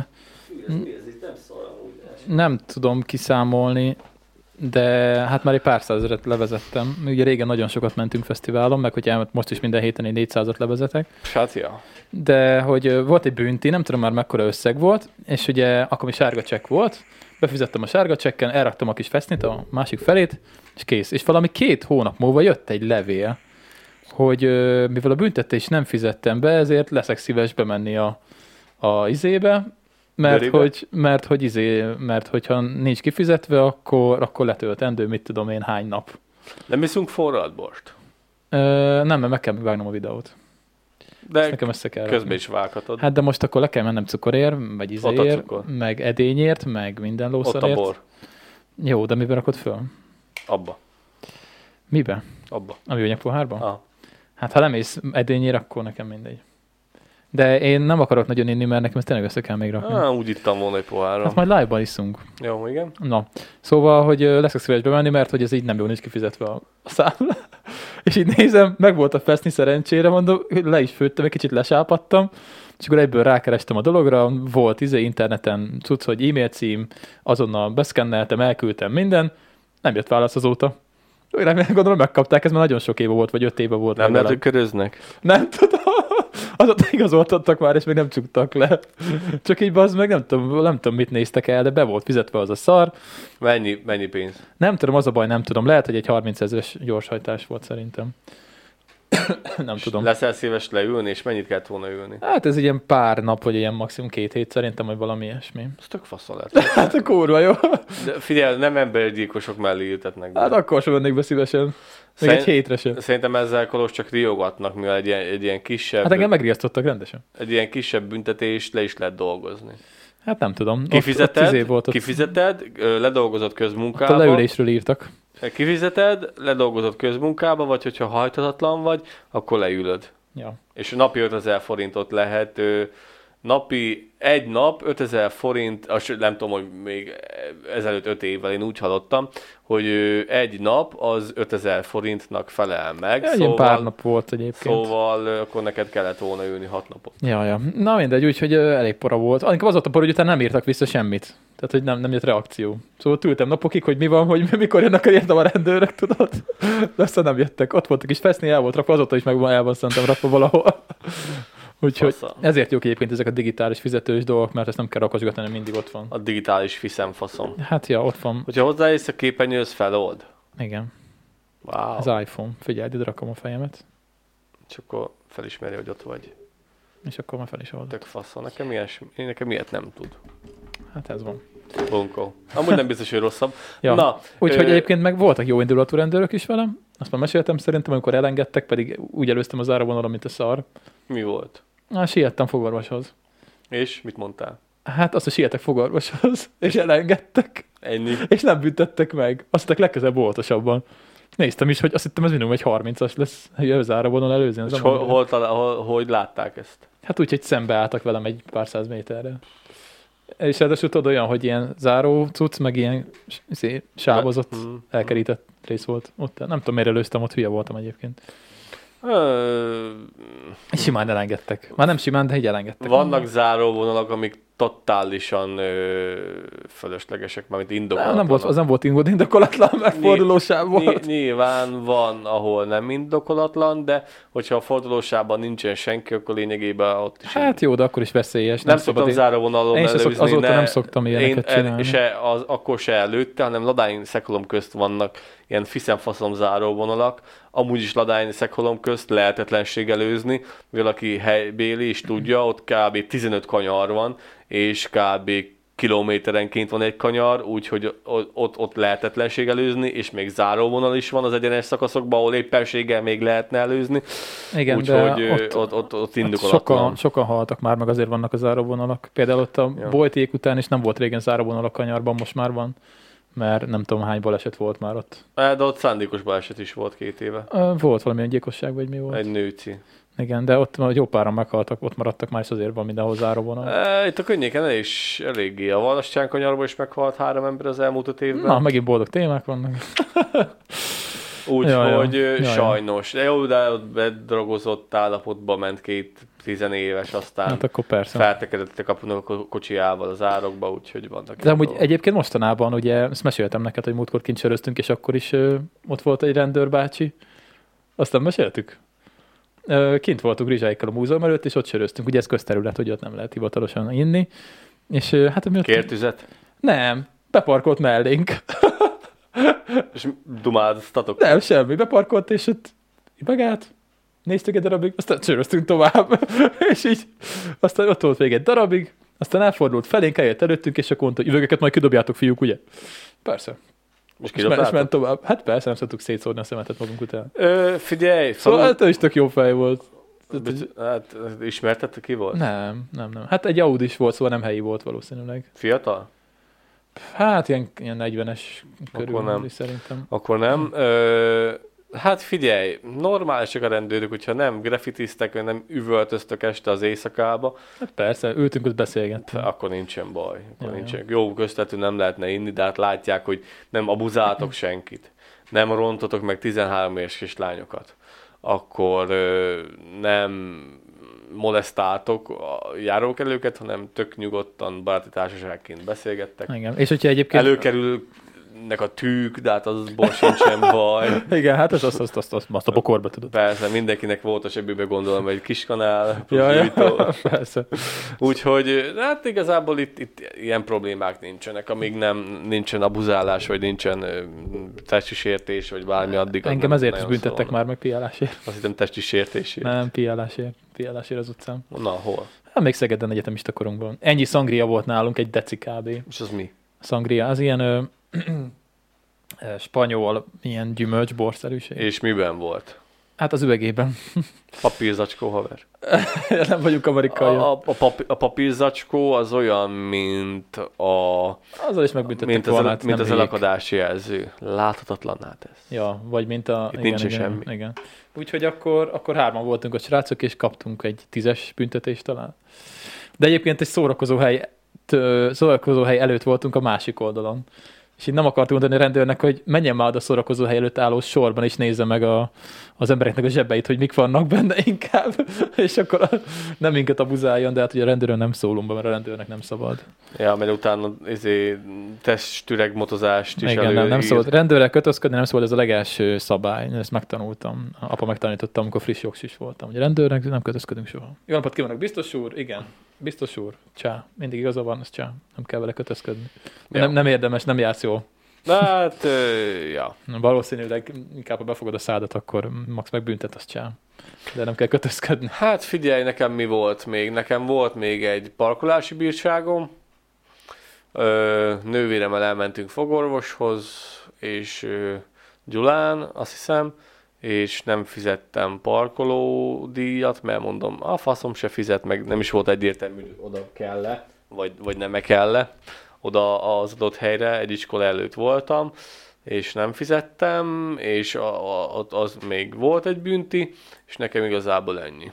nem tudom kiszámolni, de hát már egy pár százezret levezettem. Ugye régen nagyon sokat mentünk fesztiválon, meg hogy elment most is minden héten egy 400-at levezetek. Ja. de hogy volt egy bünti, nem tudom már mekkora összeg volt, és ugye akkor mi sárga csekk volt, befizettem a sárga csekken, elraktam a kis fesznit, a másik felét, és kész. És valami két hónap múlva jött egy levél, hogy mivel a büntetést nem fizettem be, ezért leszek szíves bemenni a, a izébe, mert Görébe? hogy, mert hogy izé, mert hogyha nincs kifizetve, akkor, akkor letöltendő, mit tudom én, hány nap. Nem iszunk forralt borst. Ö, nem, mert meg kell vágnom a videót. De Nekem össze kell közben is vághatod. Hát de most akkor le kell mennem cukorért, a izéért, cukor. meg edényért, meg minden Ott a lószarért. bor. Jó, de miben rakod föl? Abba. Mibe? Abba. A műanyag pohárban? Ah. Hát ha lemész edényért, akkor nekem mindegy. De én nem akarok nagyon inni, mert nekem ezt tényleg össze kell még rakni. Ah, úgy ittam volna egy pohára. Hát majd live-ban iszunk. Jó, igen. Na, szóval, hogy leszek szíves bemenni, mert hogy ez így nem jól nincs kifizetve a számla. És így nézem, meg volt a feszni szerencsére, mondom, le is főttem, egy kicsit lesápadtam, és akkor egyből rákerestem a dologra, volt izé interneten cucc, hogy e-mail cím, azonnal beszkenneltem, elküldtem minden, nem jött válasz azóta. Remélem, gondolom megkapták, ez már nagyon sok éve volt, vagy öt éve volt. Nem lehet, hogy köröznek. Nem tudom. Azóta igazoltattak már, és még nem csuktak le. Csak így az meg nem tudom, nem tudom, mit néztek el, de be volt fizetve az a szar. Mennyi, mennyi pénz? Nem tudom, az a baj, nem tudom. Lehet, hogy egy 30 ezeres gyorshajtás volt szerintem. nem tudom. Leszel szíves leülni, és mennyit kellett volna ülni? Hát ez ilyen pár nap, vagy ilyen maximum két hét szerintem, vagy valami ilyesmi. Ez tök faszol lehet. Hát a kurva jó. De figyelj, nem embergyilkosok mellé ültetnek be. Hát akkor sem vennék be szívesen. Még Szerint- egy hétre sem. Szerintem ezzel Kolos csak riogatnak, mivel egy ilyen, egy ilyen kisebb, Hát engem megriasztottak rendesen. egy ilyen kisebb büntetést le is lehet dolgozni. Hát nem tudom. Ott- Kifizeted, Ott, izé volt, ott, kifizeted, ledolgozott ott a leülésről írtak. Kifizeted, ledolgozott közmunkába, vagy hogyha hajthatatlan vagy, akkor leülöd. Ja. És napi 5000 forintot lehet, ö, napi egy nap 5000 forint, az, nem tudom, hogy még ezelőtt 5 évvel én úgy hallottam, hogy egy nap az 5000 forintnak felel meg, Egy ilyen pár nap volt egyébként. szóval akkor neked kellett volna ülni 6 napot. Ja, ja. Na mindegy, úgyhogy elég pora volt. Inkább az volt a por, hogy utána nem írtak vissza semmit. Tehát, hogy nem, nem jött reakció. Szóval ültem napokig, hogy mi van, hogy mikor jönnek értem a rendőrök, tudod? De aztán nem jöttek. Ott voltak is feszni, el volt rakva, azóta is meg el van szerintem rakva valahol. Úgyhogy Fasza. ezért jók egyébként ezek a digitális fizetős dolgok, mert ezt nem kell rakosgatni, hanem mindig ott van. A digitális fiszemfaszom. Hát ja, ott van. Hogyha hozzáész a képernyőhöz felold. Igen. Wow. Az iPhone. Figyelj, ide rakom a fejemet, És akkor felismeri, hogy ott vagy. és akkor már fel is oldok. Tök faszol. Nekem, ilyes, nekem ilyet nem tud. Hát ez van. Bunkó. Amúgy nem biztos, hogy rosszabb. Ja. Na, Úgyhogy ö, egyébként meg voltak jó indulatú rendőrök is velem. Azt már meséltem szerintem, amikor elengedtek, pedig úgy előztem az áravonalon, mint a szar. mi volt? Na, siettem fogorvoshoz. És mit mondtál? Hát azt, hogy sietek fogorvoshoz, és elengedtek, Ennyi. és nem büntettek meg. Azt hittek legközelebb óvatosabban. Néztem is, hogy azt hittem ez minimum egy 30-as lesz, hogy az áravonal előzni. Az És hol, hol, talál, hol, hogy látták ezt? Hát úgy, hogy szembe álltak velem egy pár száz méterre. És ráadásul tudod olyan, hogy ilyen záró cucc, meg ilyen izé, sávozott, Mm. elkerített rész volt. Ott, nem tudom, miért előztem, ott hülye voltam egyébként. Ö, Simán elengedtek. Már nem simán, de így elengedtek. vannak záróvonalak, amik totálisan ö, fölöslegesek, mármint nem, indokolatlanak. nem volt, az nem volt indokolatlan, mert Ny- fordulósáv volt. Ny- nyilván van, ahol nem indokolatlan, de hogyha a fordulósában nincsen senki, akkor lényegében ott is Hát jó, de akkor is veszélyes. nem, nem szoktam én- záróvonalon Én se szok, előzni, azóta ne- nem szoktam ilyeneket én, csinálni. Se, az, akkor se előtte, hanem ladány szekolom közt vannak ilyen fiszemfaszom záróvonalak. Amúgy is ladány szekolom közt lehetetlenség előzni, mivel aki helybéli is tudja, ott kb. 15 kanyar van, és kb. kilométerenként van egy kanyar, úgyhogy ott, ott, lehetetlenség előzni, és még záróvonal is van az egyenes szakaszokban, ahol éppenséggel még lehetne előzni. Igen, Úgyhogy ott, ott, ott, ott, indokolatlan. sokan, sokan haltak már, meg azért vannak a záróvonalak. Például ott a Ja. Bojték után is nem volt régen záróvonal a kanyarban, most már van, mert nem tudom hány baleset volt már ott. De ott szándékos baleset is volt két éve. Volt valamilyen gyilkosság, vagy mi volt? Egy nőci. Igen, de ott már jó páran meghaltak, ott maradtak már, és azért van mindenhol záróvonal. E, itt a környéken el is eléggé a Valastyán kanyarban is meghalt három ember az elmúlt öt évben. Na, megint boldog témák vannak. Úgyhogy Ja, sajnos. De jó, de ott bedrogozott állapotba ment két tizenéves, aztán Hát akkor persze. feltekedett a kapunak a kocsijával az árokba, úgyhogy vannak De amúgy dolgok. egyébként mostanában, ugye, ezt meséltem neked, hogy múltkor kint söröztünk, és akkor is ö, ott volt egy rendőrbácsi. Aztán meséltük. Ö, kint voltunk Rizsáikkal a múzeum előtt, és ott söröztünk. Ugye ez közterület, hogy ott nem lehet hivatalosan inni. És ö, hát. Kért üzet? Nem, beparkolt mellénk. És dumáltatok? Nem, semmi, beparkolt, és ott megállt, néztük egy darabig, aztán söröztünk tovább. és így, aztán ott volt még egy darabig, aztán elfordult felénk, eljött előttünk, és akkor mondta, üvegeket majd kidobjátok, fiúk, ugye? Persze. És, és kidobáltok? ment tovább. Hát persze, nem szoktuk szétszórni a szemetet magunk után. Ö, figyelj, Szóval falu... hát is tök jó fej volt. Hát, ismertette ki volt? Nem, nem, nem. Hát egy Audi is volt, szóval nem helyi volt valószínűleg. Fiatal? Hát ilyen, ilyen 40-es körül nem. szerintem. Akkor nem. Ö, Hát figyelj, normálisak a rendőrök, hogyha nem grafitiztek, vagy nem üvöltöztök este az éjszakába, Hát persze, ültünk ott beszélgetni. akkor nincsen baj. Akkor Ja, nincsen. Jó, köztető nem lehetne inni, de hát látják, hogy nem abuzáltok senkit. Nem rontotok meg 13 éves kislányokat. Akkor ö, nem molesztáltok a járókelőket, hanem tök nyugodtan baráti társaságként beszélgettek. Igen. És hogyha egyébként... Előkerülnek a tűk, de hát az bor sincsen baj. Igen, hát az azt, azt, azt, azt, azt a pokorba tudod. Persze, mindenkinek volt a sebébe gondolom egy kis kanál, Ja, ja, persze. Úgyhogy hát igazából itt, itt ilyen problémák nincsenek, amíg nem nincsen abuzálás, vagy nincsen testi sértés, vagy bármi addig. Engem ezért is büntettek szólnak. már meg piálásért. Azt hittem testi sértésért. Nem, piálásért. Piálásért az utcán. Na, hol? Hát még Szegeden egyetemista korunkban. Ennyi szangria volt nálunk, egy deci kb. És az mi? Szangria, az ilyen ö, ö, spanyol, ilyen gyümölcsborszerűség. És miben volt? Hát az üvegében. Papírzacskó, haver. nem vagyunk amerikai. A, a, a, papi, a papírzacskó az olyan, mint a Azzal is megbüntettek mint az, volna, hát mint az hülyék. elakadási jelző. Láthatatlanná tesz. Ja, vagy mint a... Itt nincsen igen, semmi. Igen. Úgyhogy akkor, akkor hárman voltunk a srácok, és kaptunk egy tízes büntetést talán. De egyébként egy szórakozó hely, szórakozó hely előtt voltunk a másik oldalon. És így nem akartunk mondani a rendőrnek, hogy menjen már oda a szórakozó hely előtt álló sorban, és nézze meg a, az embereknek a zsebeit, hogy mik vannak benne inkább. és akkor a, nem minket abuzáljon, de hát ugye a rendőrön nem szólunk be, mert a rendőrnek nem szabad. Ja, mert utána izé, testüreg motozást is Igen, nem, nem előír. szabad. Rendőrrel kötözködni nem szabad, ez a legelső szabály. Ezt megtanultam. Apa megtanította, amikor friss jogsis voltam. Hogy rendőrnek nem kötözködünk soha. Jó napot kívánok, biztos úr? Igen. Biztos úr. Csá. Mindig igaza van, ez csá. Nem kell vele kötözködni. Ja. Nem, nem érdemes, nem jársz jól. Na, hát, ja. Valószínűleg inkább, ha befogod a szádat, akkor max megbüntet, az csá. De nem kell kötözködni. Hát figyelj, nekem mi volt még? Nekem volt még egy parkolási bírságom. Ö, nővéremmel elmentünk fogorvoshoz, és ö, Gyulán, azt hiszem, és nem fizettem parkolódíjat, mert mondom, a faszom se fizet, meg nem is volt egyértelmű, hogy oda kell-e, vagy, vagy nem kell-e, oda az adott helyre, egy iskola előtt voltam, és nem fizettem, és a, az még volt egy bünti, és nekem igazából ennyi.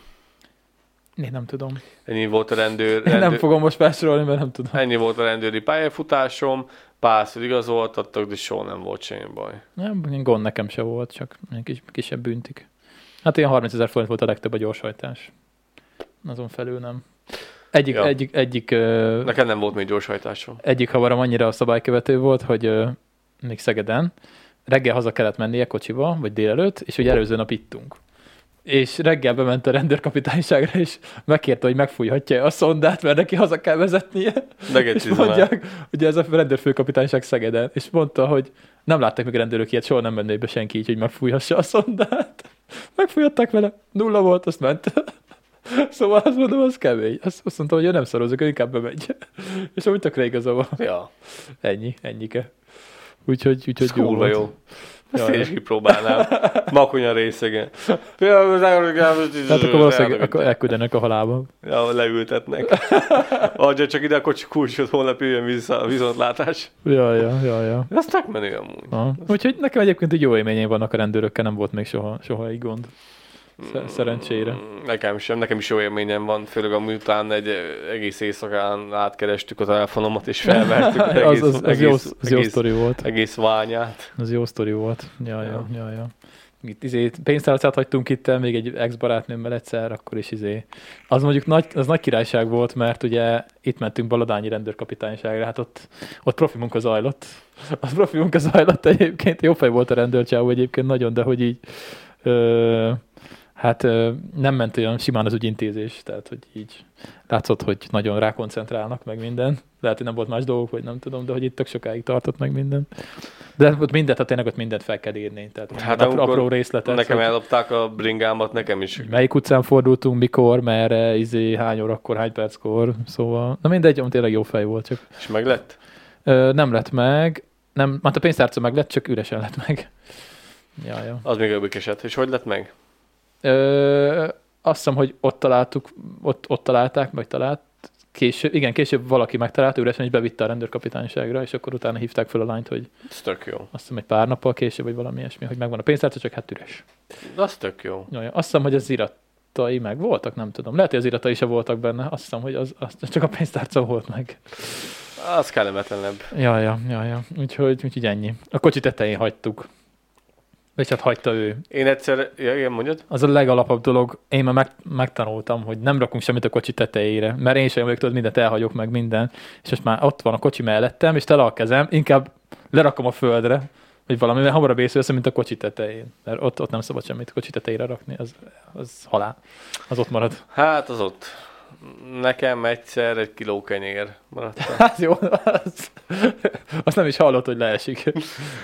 Én nem tudom. Ennyi volt a rendőr, Én nem rendőr fogom most felsorolni, mert nem tudom. ennyi volt a rendőri pályafutásom, párszor igazoltattak, de soha nem volt semmi baj. Nem, gond nekem se volt, csak ilyen kis, kisebb büntik. Hát ilyen 30 ezer forint volt a legtöbb a gyorshajtás. Azon felül nem. Egyik, Ja. egyik, egyik, Nekem nem volt még gyorshajtásom. egyik havaram annyira a szabálykövető volt, hogy ö, még Szegeden reggel haza kellett mennie kocsiba, vagy délelőtt, és hogy előző nap ittunk. És reggel bement a rendőrkapitányságra, és megkérte, hogy megfújhatja a szondát, mert neki haza kell vezetnie. És Negetizem el. mondják, ugye ez a rendőrfőkapitányság Szegeden, és mondta, hogy nem látták még rendőrök ilyet, soha nem menné be senki így, hogy megfújhassa a szondát. Megfújhatták vele, nulla volt, azt ment. Szóval azt mondom, az kemény. Azt, azt mondta, hogy ő nem szarozok, ő inkább bemegy. És amúgy tökre igaza van. Ja, Ennyi, ennyike. Úgyhogy, úgyhogy ez jó volt. jó. Ezt én is kipróbálnám. Makonya részegen. Tehát akkor valószínűleg akkor elküldenek a halálba. Ja, leültetnek. Adja csak ide a kocsi kulcsot, holnap jöjjön vissza a viszontlátás. Ja, ja, ja, ja. Ez megmenő amúgy. Aha. Úgyhogy nekem egyébként egy jó élményeim vannak a rendőrökkel, nem volt még soha, soha egy gond. Sze- Szerencsére. Mm, Nekem sem, nekem is jó élményem van, főleg amután egy eh, egész éjszakán átkerestük a telefonomat, és felvertük az egész, az, az, egész, jó, az jó egész, sztori volt. egész ványát. Az jó sztori volt. Ja, ja, Ja. ja. Itt izé, pénztárcát hagytunk itt el, még egy ex-barátnőmmel egyszer, akkor is izé. Az mondjuk nagy, az nagy királyság volt, mert ugye itt mentünk Baladányi rendőrkapitányságra, hát ott, ott profi munka zajlott. Az profi munka zajlott egyébként, jó fej volt a rendőrcsávó egyébként nagyon, de hogy így ö, hát nem ment olyan simán az ügyintézés, tehát hogy így látszott, hogy nagyon rákoncentrálnak meg minden. Lehet, hogy nem volt más dolgok, vagy nem tudom, de hogy itt tök sokáig tartott meg minden. De ott mindent, hát tényleg ott mindent fel kell írni. Tehát Hát apró, apró részletet. Nekem hogy ellopták a bringámat, nekem is. Melyik utcán fordultunk, mikor, merre, izé, hány órakor, hány perckor, szóval, na mindegy, ami tényleg jó fej volt, csak És meg lett? ö, nem lett meg, nem, hát a pénztárca meg lett, csak üresen lett meg. Ja, ja. Az még jobbik eset. És hogy lett meg? Ö, azt hiszem, hogy ott találtuk, ott, ott találták, vagy talált, később, igen, később valaki megtalálta üresen, és bevitte a rendőrkapitányságra, és akkor utána hívták fel a lányt, hogy Ez tök jó. azt hiszem egy pár nappal később, vagy valami ilyesmi, hogy megvan a pénztárca, csak hát üres. Az tök jó. Jaj, azt hiszem, hogy az iratai meg voltak, nem tudom. Lehet, hogy az iratai se voltak benne, azt hiszem, hogy az, az csak a pénztárca volt meg. Az kellemetlenebb. Ja, ja, ja, ja. Úgyhogy, úgyhogy ennyi. A kocsi tetején hagytuk. Vagy hát hagyta ő. Én egyszer, ja, igen, mondjad? Az a legalapabb dolog. Én már meg, megtanultam, hogy nem rakunk semmit a kocsi tetejére, mert én sem vagyok, tudod, mindent elhagyok meg minden. És most már ott van a kocsi mellettem, és tele a kezem, inkább lerakom a földre, vagy valamivel hamarabb észreveszem, mint a kocsi tetején. Mert ott, ott nem szabad semmit a kocsi tetejére rakni, az, az halál. Az ott marad. Hát az ott. Nekem egyszer egy kiló kenyér maradt. Hát jó, az, azt nem is hallott, hogy leesik.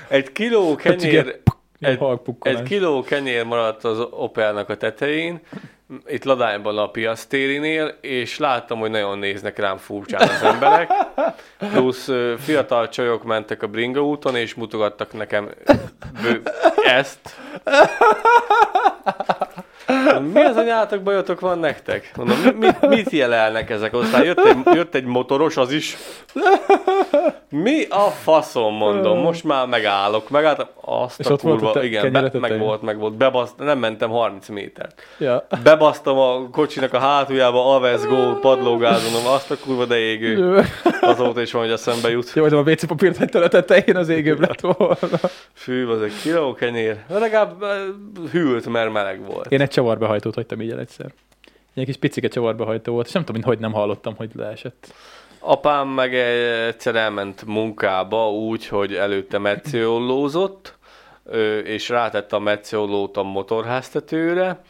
Egy kiló Csak kenyér, Egy egy, kiló kenyér maradt az Opelnak a tetején, itt Ladányban a piac térinél, és láttam, hogy nagyon néznek rám furcsán az emberek. Plusz fiatal csajok mentek a bringa úton, és mutogattak nekem ezt. Mi az anyátok bajotok van nektek? Mondom, mi- mit, mit jelelnek ezek? Aztán jött egy, jött egy motoros, az is. Mi a faszom, mondom, most már megállok. Megálltam, azt És a ott volt kurva, te- igen, be, meg volt, meg volt. Bebaszt, nem mentem 30 métert. Ja. Bebasztam a kocsinak a hátuljába, Aves Go, padlógázonom, azt a kurva de égő. Azóta is van, hogy eszembe jut. Jó, de a WC papírt hagyta a tetején, az égőbb lett volna. Fű, az egy kiló kenyér. De legalább eh, hűlt, mert meleg volt. Én egy csavarbehajtót hagytam így el egyszer. Ilyen kis picike csavarbehajtó volt, és nem tudom, hogy nem hallottam, hogy leesett. Apám meg egyszer elment munkába úgy, hogy előtte metsziollózott, ö, és rátette a metsziollót a motorháztetőre,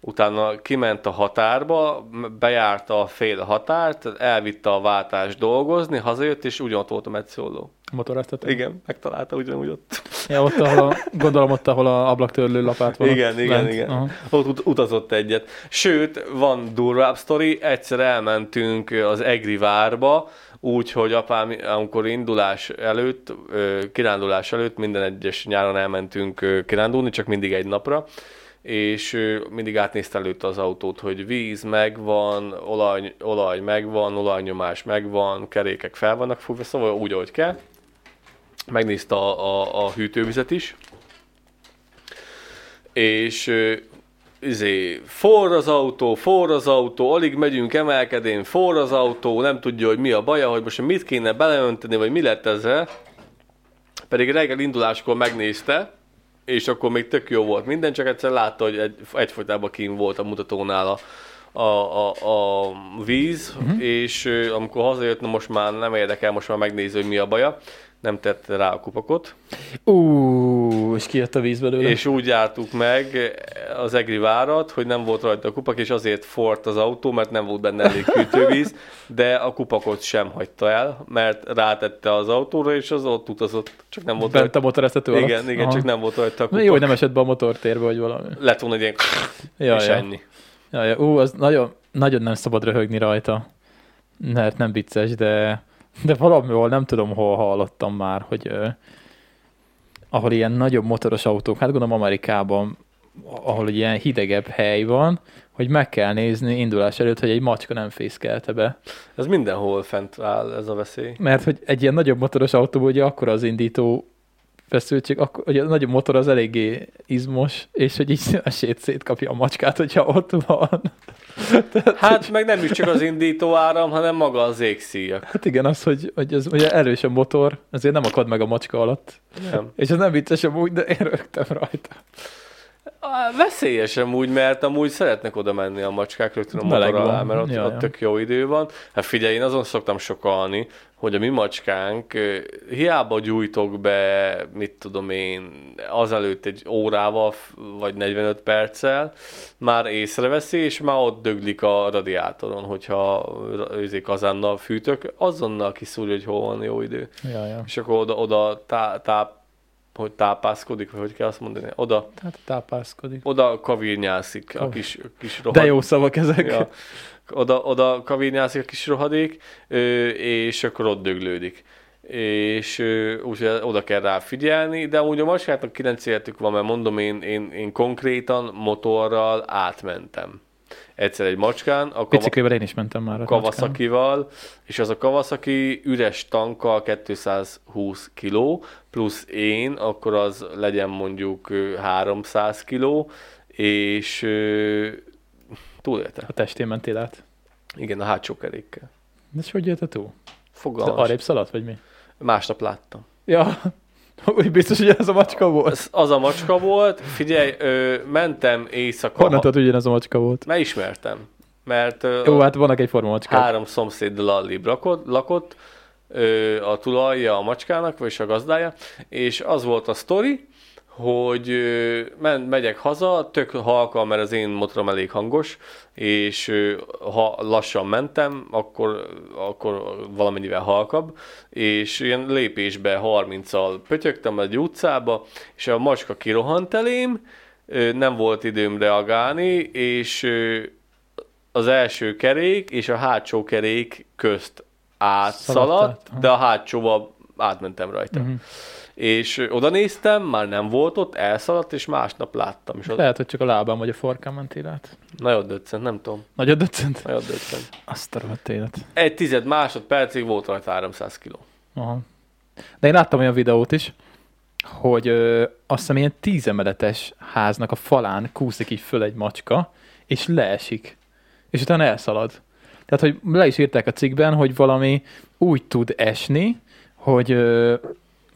utána kiment a határba, bejárta a fél határt, elvitte a váltást dolgozni, hazajött, és ugyanott volt a metsziolló. Motoráztató. Igen, megtalálta ugyanúgy ott. Ja, ott, ahol a, gondolom ott, ahol a ablaktörlő lapát van. Igen, igen, lent. igen. Aha. Ott ut- utazott egyet. Sőt, van durvább sztori, egyszer elmentünk az Egri várba, úgy, hogy apám, amikor indulás előtt, kirándulás előtt, minden egyes nyáron elmentünk kirándulni, csak mindig egy napra, és mindig átnézte előtte az autót, hogy víz megvan, olaj, olaj megvan, olajnyomás megvan, kerékek fel vannak fújva, szóval úgy, ahogy kell. Megnézte a, a, a hűtővizet is, és izé, forr az autó, forr az autó, alig megyünk emelkedén, forr az autó, nem tudja, hogy mi a baja, hogy most mit kéne beleönteni, vagy mi lett ezzel. Pedig reggel induláskor megnézte, és akkor még tök jó volt minden, csak egyszer látta, hogy egy, egyfolytában kín volt a mutatónál a, a, a, a víz, uh-huh. és amikor hazajött, na most már nem érdekel, most már megnézi, hogy mi a baja, nem tette rá a kupakot. Ú, és kijött a víz belőle. És úgy jártuk meg az Egri várat, hogy nem volt rajta a kupak, és azért fort az autó, mert nem volt benne elég hűtővíz, de a kupakot sem hagyta el, mert rátette az autóra, és az ott utazott, csak nem volt Bent rajta. a motoráztató alatt. Igen, igen, Aha. csak nem volt rajta a kupak. Jó, hogy nem esett be a motortérbe, vagy valami. Lett volna egy ilyen, Ja, és ja. ennyi. Ja, ja. Ú, az nagyon, nagyon nem szabad röhögni rajta. Mert nem vicces, de, de valamihol nem tudom, hol hallottam már, hogy ö, ahol ilyen nagyobb motoros autók, hát gondolom Amerikában, ahol ilyen hidegebb hely van, hogy meg kell nézni indulás előtt, hogy egy macska nem fészkelte be. Ez mindenhol fent áll ez a veszély. Mert hogy egy ilyen nagyobb motoros autó, ugye akkor az indító feszültség, akkor, ugye a nagyobb motor az eléggé izmos, és hogy így szét szétkapja a macskát, hogyha ott van. Hát meg nem is csak az indító áram, hanem maga az égszíjak. Hát igen, az, hogy, hogy ez ugye erős a motor, azért nem akad meg a macska alatt. Nem. És ez nem vicces amúgy, de én rögtem rajta. Veszélyes amúgy, mert amúgy szeretnek oda menni a macskák rögtön a motor alá, mert ott, Ja, ott ja. tök jó idő van. Hát figyelj, én azon szoktam sokalni, hogy a mi macskánk hiába gyújtok be, mit tudom én, azelőtt egy órával, vagy 45 perccel, már észreveszi, és már ott döglik a radiátoron, hogyha őzé kazánnal fűtök, azonnal kiszúrja, hogy hol van jó idő. Ja, ja. És akkor oda, oda tá, táp, hogy tápászkodik, vagy hogy kell azt mondani, oda Tehát tápászkodik. oda kavirnyászik a kis, a kis rohad... De jó szavak ezek. Ja, oda, oda kavirnyászik a kis rohadék, és akkor ott döglődik. És úgyhogy oda kell rá figyelni, de amúgy a macskáknak kilenc életük van, mert mondom, én, én, én konkrétan motorral átmentem. egyszer egy macskán, a kava- Biciklivel én is mentem már. a macskán. Kawasaki-val, és az a Kawasaki üres tankkal 220 kg, plusz én, akkor az legyen mondjuk ö, 300 kg, és túlélte. A testén mentél át. Igen, a hátsó kerékkel. De és hogy jötted túl? De Fogalmas. arrébb szaladt, vagy mi? Másnap láttam. Ja, úgy biztos, hogy ez a macska volt. Az, az a macska volt, figyelj, ö, mentem éjszaka. Honnan tudod, ugyanaz a macska volt? Mert ismertem. Mert ö, Jó, hát vannak egy forma macskák. három szomszéddal allébb lakott, lakott ö, a tulajja a macskának, vagy a gazdája, és az volt a sztori, hogy men, megyek haza, tök halka, mert az én motorom elég hangos, és ha lassan mentem, akkor, akkor valamennyivel halkabb, és ilyen lépésbe 30-al pötyögtem egy utcába, és a macska kirohant elém, nem volt időm reagálni, és az első kerék és a hátsó kerék közt átszaladt, Szaladt át, de a hátsóval átmentem rajta. Mhm. És oda néztem, már nem volt ott, elszaladt, és másnap láttam. És Lehet, hogy csak a lábán vagy a farkán mentél át. nagyon döccent, nem tudom. Nagyon döccent. Nagyon döccent. Azt a rohadt élet. Egy tized másodpercig volt rajta 300 kiló. Aha. De én láttam olyan videót is, hogy ö, azt hiszem ilyen tízemeletes háznak a falán kúszik így föl egy macska, és leesik. És utána elszalad. Tehát, hogy le is írták a cikkben, hogy valami úgy tud esni, hogy, ö,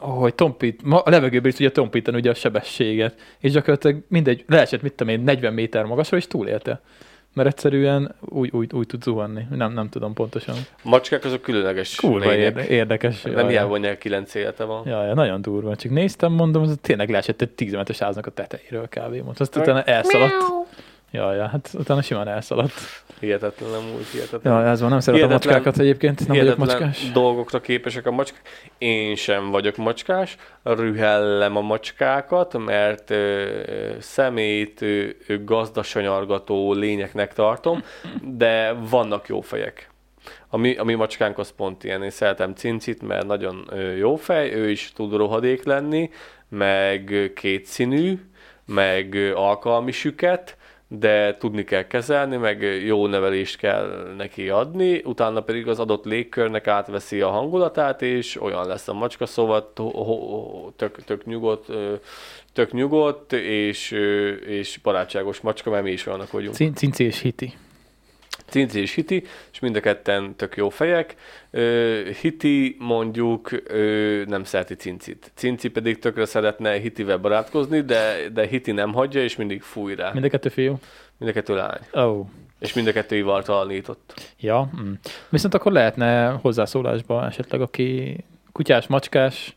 hogy tompít, ma, a levegőből is tudja tompítani ugye a sebességet. És gyakorlatilag mindegy, leesett, mit tudom én, 40 méter magasra, és túlélte. Mert egyszerűen úgy, úgy, úgy tud zuhanni. Nem, nem tudom pontosan. A macskák azok különleges Kurva lények. érde, érdekes. Nem Jaj, hiába mondják, 9 élete van. Ja, ja, nagyon durva. Csak néztem, mondom, ez tényleg leesett egy 10 méteres háznak a tetejéről kb. Most azt utána elszaladt. Ja, ja, hát utána simán elszaladt. Hihetetlen, nem úgy hihetetlen. Ja, ez van, nem szeretem a macskákat egyébként, nem vagyok macskás. dolgokra képesek a macskák. Én sem vagyok macskás, rühellem a macskákat, mert ö, szemét ö, gazdasanyargató lényeknek tartom, de vannak jó fejek. A mi, a mi macskánk az pont ilyen, én szeretem cincit, mert nagyon jó fej, ő is tud rohadék lenni, meg kétszínű, meg alkalmi süket, de tudni kell kezelni, meg jó nevelést kell neki adni, utána pedig az adott légkörnek átveszi a hangulatát, és olyan lesz a macska, szóval tök, tök nyugodt, tök nyugodt, és, és barátságos macska, mert mi is olyanok vagyunk. Cin- Cinci és hiti. Cinci és Hiti, és mind a ketten tök jó fejek. Hiti mondjuk nem szereti Cincit. Cinci pedig tökre szeretne Hitivel barátkozni, de, de Hiti nem hagyja, és mindig fúj rá. Mind a kettő fiú. Mind a kettő lány. Oh. És mind a kettő ivartalanított. Ja. Mm. Viszont akkor lehetne hozzászólásba esetleg, aki kutyás, macskás.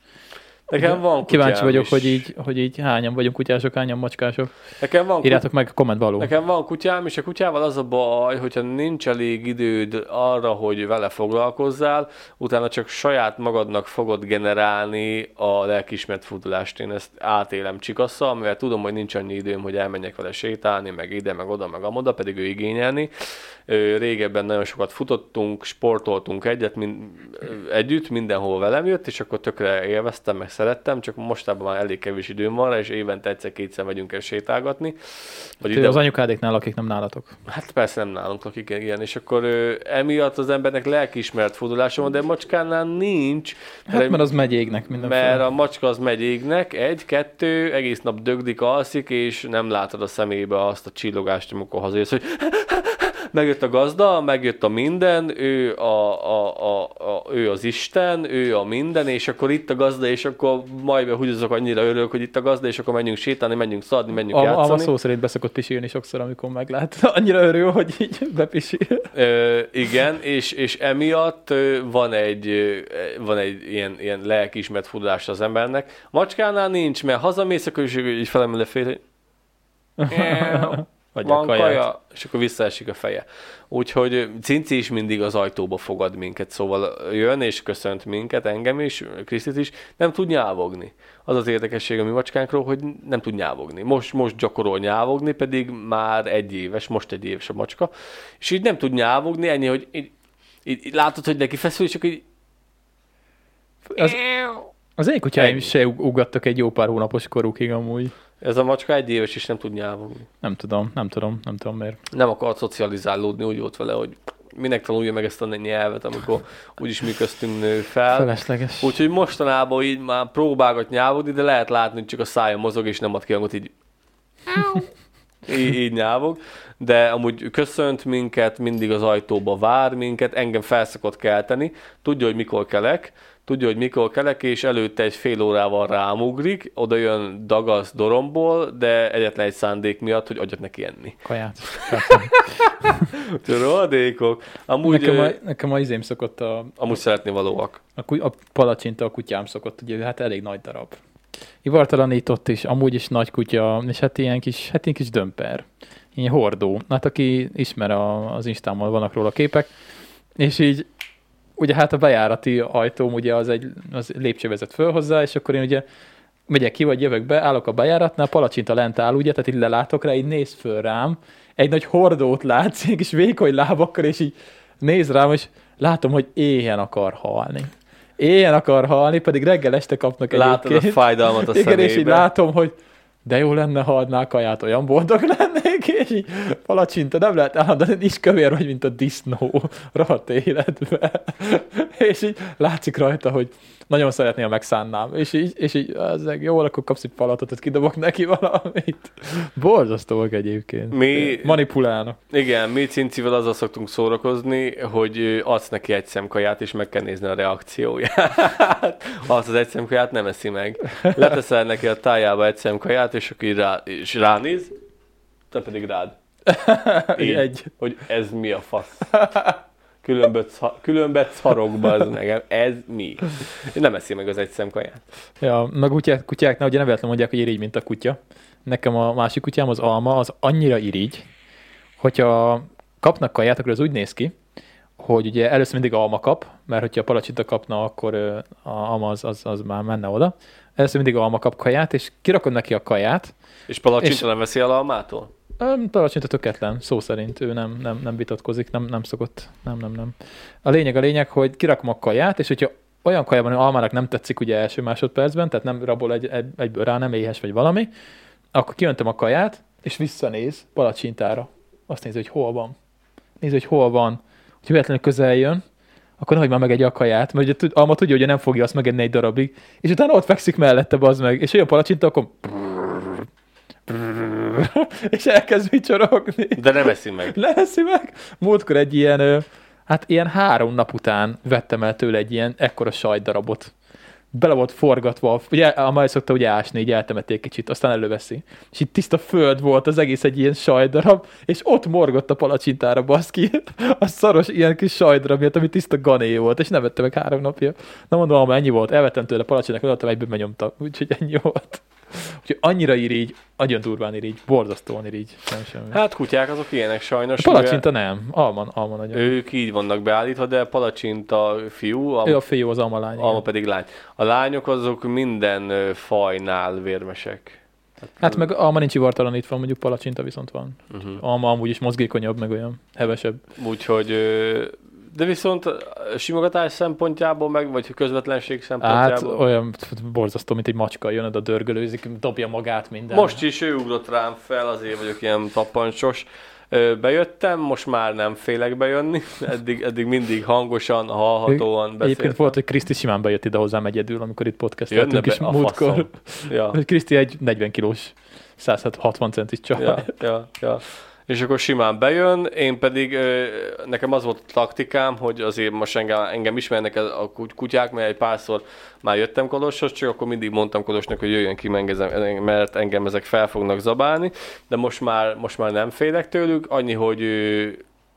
Nekem van Kíváncsi vagyok, is. hogy így, hogy így hányan vagyunk kutyások, hányan macskások. Nekem van, Írjátok meg kommentbe alul. Nekem van kutyám, és a kutyával az a baj, hogyha nincs elég időd arra, hogy vele foglalkozzál, utána csak saját magadnak fogod generálni a lelkismert fordulást. Én ezt átélem csikasszal, mivel tudom, hogy nincs annyi időm, hogy elmenjek vele sétálni, meg ide, meg oda, meg amoda, pedig ő igényelni. Régebben nagyon sokat futottunk, sportoltunk egyet, mind, együtt, mindenhol velem jött, és akkor tökre élveztem, meg szerettem, csak mostában már elég kevés időm van rá, és évente egyszer-kétszer megyünk el sétálgatni. Vagy Ti az anyukádéknál lakik, nem nálatok. Hát persze nem nálunk lakik, igen, és akkor ö, emiatt az embernek lelkiismert fordulása van, de macskánál nincs, Hát mert az megyégnek mindenféle. mert a macska az megy égnek, egy, kettő, egész nap dögdik, alszik, és nem látod a szemébe azt a csillogást, amikor hazajössz, hogy megjött a gazda, megjött a minden, ő, a, a, a, a, ő az Isten, ő a minden, és akkor itt a gazda, és akkor majd húgyozok annyira örülök, hogy itt a gazda, és akkor menjünk sétálni, menjünk szadni, menjünk A, a játszani. szó szerint beszokott pisilni sokszor, amikor meglát. Annyira örül, hogy így bepisil. Ö, igen, és, és emiatt van egy, van egy ilyen, ilyen lelkiismert furdalás az embernek. Macskánál nincs, mert hazamész, akkor is így felemel a fél, hogy Vagy van a kaját. kaja, és akkor visszaesik a feje. Úgyhogy Cinci is mindig az ajtóba fogad minket, szóval jön és köszönt minket, engem is, Krisztit is, nem tud nyávogni. Az az érdekesség a mi macskánkról, hogy nem tud nyávogni. Most, most gyakorol nyávogni, pedig már egy éves, most egy éves a macska, és így nem tud nyávogni, ennyi, hogy így, így, így látod, hogy neki feszül, és akkor így Az, Az én kutyáim Ennyi. se ug- ugattak egy jó pár hónapos korukig amúgy. Ez a macska egy éves is nem tud nyávogni. Nem tudom, nem tudom, nem tudom miért. Nem akart szocializálódni, úgy volt vele, hogy minek tanulja meg ezt a nyelvet, amikor úgyis mi köztünk nő fel. Felesleges. Úgyhogy mostanában így már próbálgat nyávogni, de lehet látni, hogy csak a szája mozog, és nem ad ki hangot, így így, így nyávog, de amúgy köszönt minket, mindig az ajtóba vár minket, engem felszokott kelteni, tudja, hogy mikor kelek, tudja, hogy mikor kelek, és előtte egy fél órával rámugrik, oda jön dagasz doromból, de egyetlen egy szándék miatt, hogy adjak neki enni. Kaját. Rohadékok. Amúgy, nekem, a, nekem a izém szokott a, amúgy szeretni valóak. a, a palacsinta a kutyám szokott, ugye hát elég nagy darab. Ivartalanított is, amúgy is nagy kutya, és hát ilyen kis, hát ilyen kis dömper. Ilyen hordó. Hát aki ismer a, az Instámon vannak róla képek, és így ugye hát a bejárati ajtóm ugye az egy az lépcső vezet föl hozzá, és akkor én ugye megyek ki, vagy jövök be, állok a bejáratnál, palacsinta lent áll, ugye, tehát így lelátok rá, így néz föl rám, egy nagy hordót látsz, egy kis vékony lábakkal, és így néz rám, és látom, hogy éhen akar halni. Éhen akar halni, pedig reggel este kapnak Látod a fájdalmat a Igen, és így látom, hogy de jó lenne, ha adnál kaját, olyan boldog lennék, és így palacsinta, nem lehet állandóan, is kövér vagy, mint a disznó, rohadt életbe. és így látszik rajta, hogy nagyon szeretné, ha megszánnám. És így, és így az jó, akkor kapsz egy palatot, kidobok neki valamit. Borzasztóak egyébként. Mi- Manipulálnak. Igen, mi cincivel azzal szoktunk szórakozni, hogy adsz neki egy szemkaját, és meg kell nézni a reakcióját. azt az egy szemkaját nem eszi meg. Leteszel neki a tájába egy szemkaját, és akkor rá, és ránéz, te pedig rád. Így, Egy. Hogy ez mi a fasz. Különböt, különbet szarokba az nekem. Ez mi? Nem eszi meg az egy szemkaját. Ja, meg kutyák, kutyáknál ugye nem véletlenül mondják, hogy irigy, mint a kutya. Nekem a másik kutyám, az alma, az annyira irigy, hogyha kapnak kaját, akkor az úgy néz ki, hogy ugye először mindig alma kap, mert hogyha a palacsinta kapna, akkor a alma az, az, az már menne oda. Először mindig alma kap kaját, és kirakod neki a kaját, És palacsinta És- nem veszi el almától? Palacsinta tökéletlen, szó szerint ő nem, nem, nem vitatkozik, nem, nem szokott, nem, nem, nem. A lényeg a lényeg, hogy kirakom a kaját, és hogyha olyan kajában, hogy almának nem tetszik ugye első másodpercben, tehát nem rabol egy, egy, egyből rá, nem éhes vagy valami, akkor kiöntöm a kaját, és visszanéz palacsintára. Azt nézi, hogy hol van. Nézi, hogy hol van. Hogyha véletlenül közel jön, akkor nehogy már megegye a kaját, mert ugye Alma tudja, hogy nem fogja azt megenni egy darabig, és utána ott fekszik mellette, bazd meg, és olyan palacsinta, akkor és elkezd vicsorogni. De nem eszi meg. Leszi meg. Múltkor egy ilyen, hát ilyen három nap után vettem el tőle egy ilyen ekkora sajtdarabot. Bele volt forgatva, ugye a majd szokta ugye ásni, így eltemették kicsit, aztán előveszi. És itt tiszta föld volt, az egész egy ilyen sajtdarab, és ott morgott a palacsintára, baszki. A szaros ilyen kis sajtdarab miatt, ami tiszta gané volt, és nem vette meg három napja. Na mondom, ennyi volt, elvettem tőle palacsinták, odaadtam, egyben benyomta, úgyhogy ennyi volt. Úgyhogy annyira irigy, nagyon durván irigy, borzasztóan irigy. Nem semmi. Hát kutyák azok ilyenek sajnos. A palacsinta nem, alma, alma nagyon. Ők így vannak beállítva, de palacsinta fiú, a, ő a fiú, az alma lány. alma igen. pedig lány. A lányok azok minden fajnál vérmesek. Hát meg alma nincs ivartalanítva, mondjuk palacsinta viszont van. Uh-huh. Alma amúgy is mozgékonyabb, meg olyan hevesebb. Úgyhogy, de viszont simogatás szempontjából, meg vagy közvetlenség Hát szempontjából. olyan borzasztó, mint egy macska, jön oda, dörgölőzik, dobja magát minden. Most is ő ugrott rám fel, azért vagyok ilyen tappancsos. Bejöttem, most már nem félek bejönni, eddig, eddig mindig hangosan, hallhatóan Egyébként beszélt. volt, hogy Kriszti simán bejött ide hozzám egyedül, amikor itt podcasteltünk is a múltkor. faszom. Ja. Kriszti egy 40 kilós, 160 centis csaj. ja, ja, ja. És akkor simán bejön, én pedig, nekem az volt a taktikám, hogy azért most engem, engem ismernek a kuty- kutyák, mert egy párszor már jöttem Koloshoz, csak akkor mindig mondtam Kolosnak, hogy jöjjön ki, mert engem ezek fel fognak zabálni, de most már, most már nem félek tőlük, annyi, hogy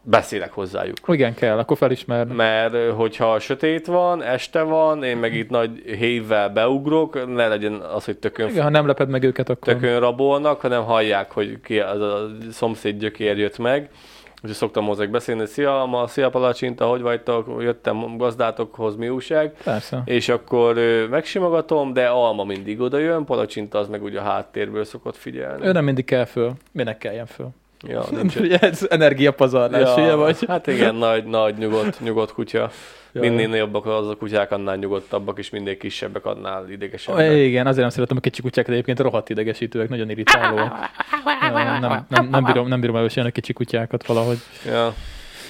beszélek hozzájuk. Igen, kell, akkor felismerni. Mert hogyha sötét van, este van, én meg itt nagy hévvel beugrok, ne legyen az, hogy tökön Igen, ha nem leped meg őket, akkor... tökön rabolnak, hanem hallják, hogy ki az a szomszéd gyökér jött meg. Úgyhogy szoktam hozzák beszélni, szia, ma, szia palacsinta, hogy vagytok, jöttem gazdátokhoz, mi újság. Persze. És akkor megsimogatom, de alma mindig oda jön, palacsinta az meg ugye a háttérből szokott figyelni. Ő nem mindig kell föl. Minek kelljen föl? Ja, nincs Ugye ez energiapazarlás, ugye vagy? Hát igen, nagy, nagy, nyugodt, nyugodt kutya. Ja, Minél jobbak az a kutyák, annál nyugodtabbak, és minél kisebbek, annál idegesebbek. Igen, azért nem szeretem a kicsi kutyákat, egyébként rohadt idegesítőek, nagyon irritálóak. Ja, nem, nem, nem, bírom, nem bírom elviselni a kicsi kutyákat valahogy. Ja.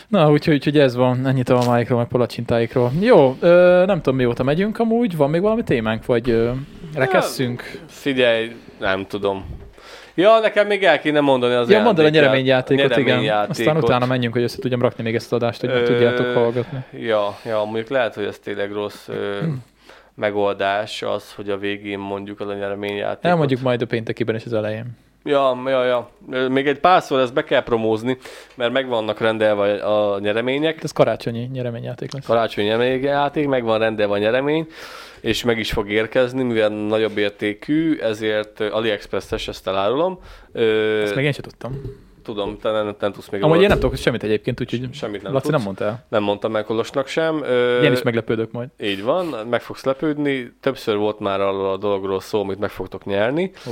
Na, úgyhogy, úgyhogy ez van, ennyit a máikról, meg palacsintáikról. Jó, ö, nem tudom mióta megyünk amúgy, van még valami témánk, vagy ö, rekesszünk? Figyelj, nem tudom. Ja, nekem még el kéne mondani az Ja, mondd el a nyereményjátékot, igen. nyereményjátékot. Aztán utána menjünk, hogy össze tudjam rakni még ezt az adást, hogy Ö, tudjátok hallgatni. Ja, ja, mondjuk lehet, hogy ez tényleg rossz ö, megoldás az, hogy a végén mondjuk az a nyereményjátékot. Elmondjuk majd a péntekiben és az elején. Ja, ja, ja. Még egy párszor ezt be kell promózni, mert meg vannak rendelve a nyeremények. Ez karácsonyi nyereményjáték lesz. Karácsonyi nyereményjáték, meg van rendelve a nyeremény, és meg is fog érkezni, mivel nagyobb értékű, ezért AliExpress-es ezt elárulom. Ö, Ezt még én sem tudtam. Tudom, te nem, nem tudsz még Amúgy én nem tudok semmit egyébként, úgyhogy Semmit nem Laci tudsz. nem mondta el. nem mondtam meg Kolosnak sem. Ö, Én is meglepődök majd. Így van, meg fogsz lepődni. Többször volt már arról a dologról szó, amit meg fogtok nyerni. Ó.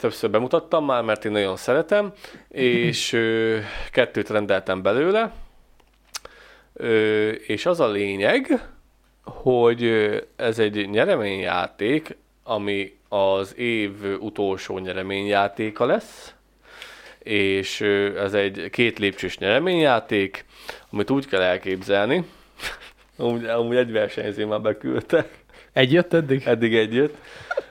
Többször bemutattam már, mert én nagyon szeretem, és ö, kettőt rendeltem belőle. Ö, és az a lényeg, hogy ez egy nyereményjáték, ami az év utolsó nyereményjátéka lesz, és ez egy két lépcsős nyereményjáték, amit úgy kell elképzelni, amúgy, amúgy egy versenyző már beküldte, Egy jött eddig? Eddig együtt.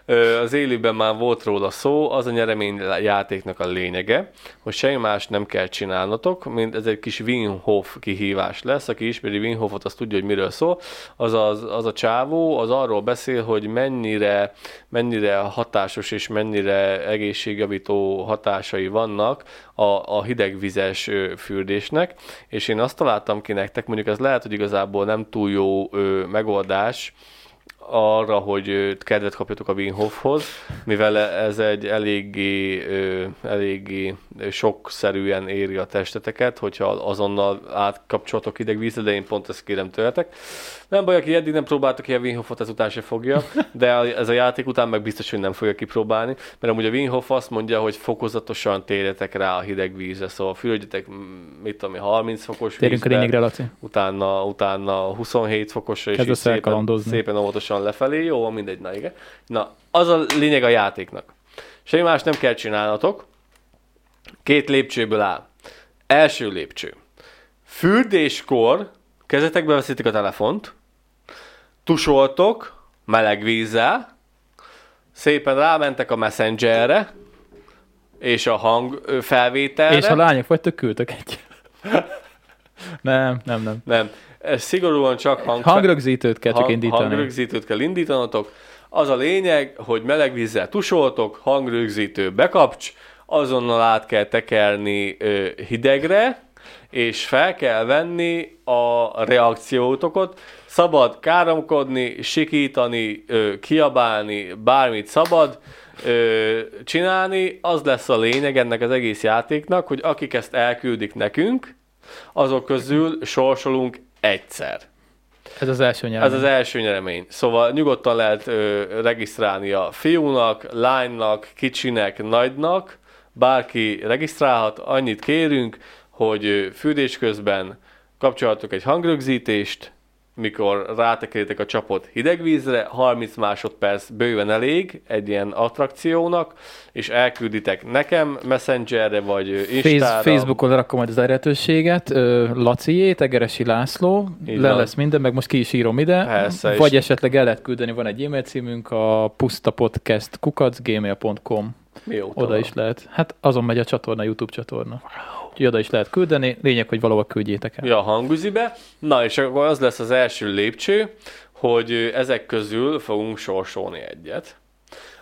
Ö, Az élőben már volt róla szó, az a nyereményjátéknak a lényege, hogy semmi más nem kell csinálnotok, mint ez egy kis Wim Hof kihívás lesz. Aki ismeri Wim Hofot, az tudja, hogy miről szól. Az, az, az a csávó, az arról beszél, hogy mennyire, mennyire hatásos és mennyire egészségjavító hatásai vannak a, a hidegvizes fürdésnek, és én azt találtam ki nektek, mondjuk ez lehet, hogy igazából nem túl jó megoldás, arra, hogy kedvet kapjatok a Wim mivel ez egy eléggé, eléggé sokszerűen éri a testeteket, hogyha azonnal átkapcsolatok idegvízre, de én pont ezt kérem tőletek. Nem baj, aki eddig nem próbálta ki a Wim Hofot, ezután se fogja, de ez a játék után meg biztos, hogy nem fogja kipróbálni, mert amúgy a Wim Hof azt mondja, hogy fokozatosan térjetek rá a hideg vízre, szóval fürdjetek, mm, mit tudom, én, 30 fokos Térjünk a vízbe, lényegre, Laci. utána, utána 27 fokosra, és így szépen, szépen óvatosan lefelé. Jó, van mindegy, na igen. Na, az a lényeg a játéknak. Semmi más nem kell csinálnatok. Két lépcsőből áll. Első lépcső. Fürdéskor kezetekbe veszitek a telefont, tusoltok meleg vízzel, szépen rámentek a messengerre, és a hang felvételre. És ha lányok vagytok, küldtök egy. nem, nem, nem. Nem, ez szigorúan csak hang... Hangrögzítőt kell csak indítani. Hangrögzítőt kell indítanatok. Az a lényeg, hogy meleg vízzel tusoltok, hangrögzítő bekapcs, azonnal át kell tekerni ö, hidegre, és fel kell venni a reakciótokat. Szabad káromkodni, sikítani, kiabálni, bármit szabad csinálni. Az lesz a lényeg ennek az egész játéknak, hogy akik ezt elküldik nekünk, azok közül sorsolunk egyszer. Ez az első nyelv. Ez az első nyeremény. Szóval nyugodtan lehet ö, regisztrálni a fiúnak, lánynak, kicsinek, nagynak, bárki regisztrálhat, annyit kérünk, hogy fürdés közben kapcsolatok egy hangrögzítést, mikor rátekeritek a csapot hideg vízre, 30 másodperc bőven elég egy ilyen attrakciónak, és elkülditek nekem Messengerre, vagy Instára. Face, Facebookon rakom majd az elérhetőséget. Ö, Laciét, Egeresi László, Így le van. lesz minden, meg most ki is írom ide. Persze, vagy esetleg el lehet küldeni, van egy e-mail címünk, a pusztapodcast kukacgmail.com. Oda van? is lehet. Hát azon megy a csatorna, YouTube csatorna. Úgyhogy oda is lehet küldeni. Lényeg, hogy valahol küldjétek el. Ja, hangüzibe. Na, és akkor az lesz az első lépcső, hogy ezek közül fogunk sorsolni egyet.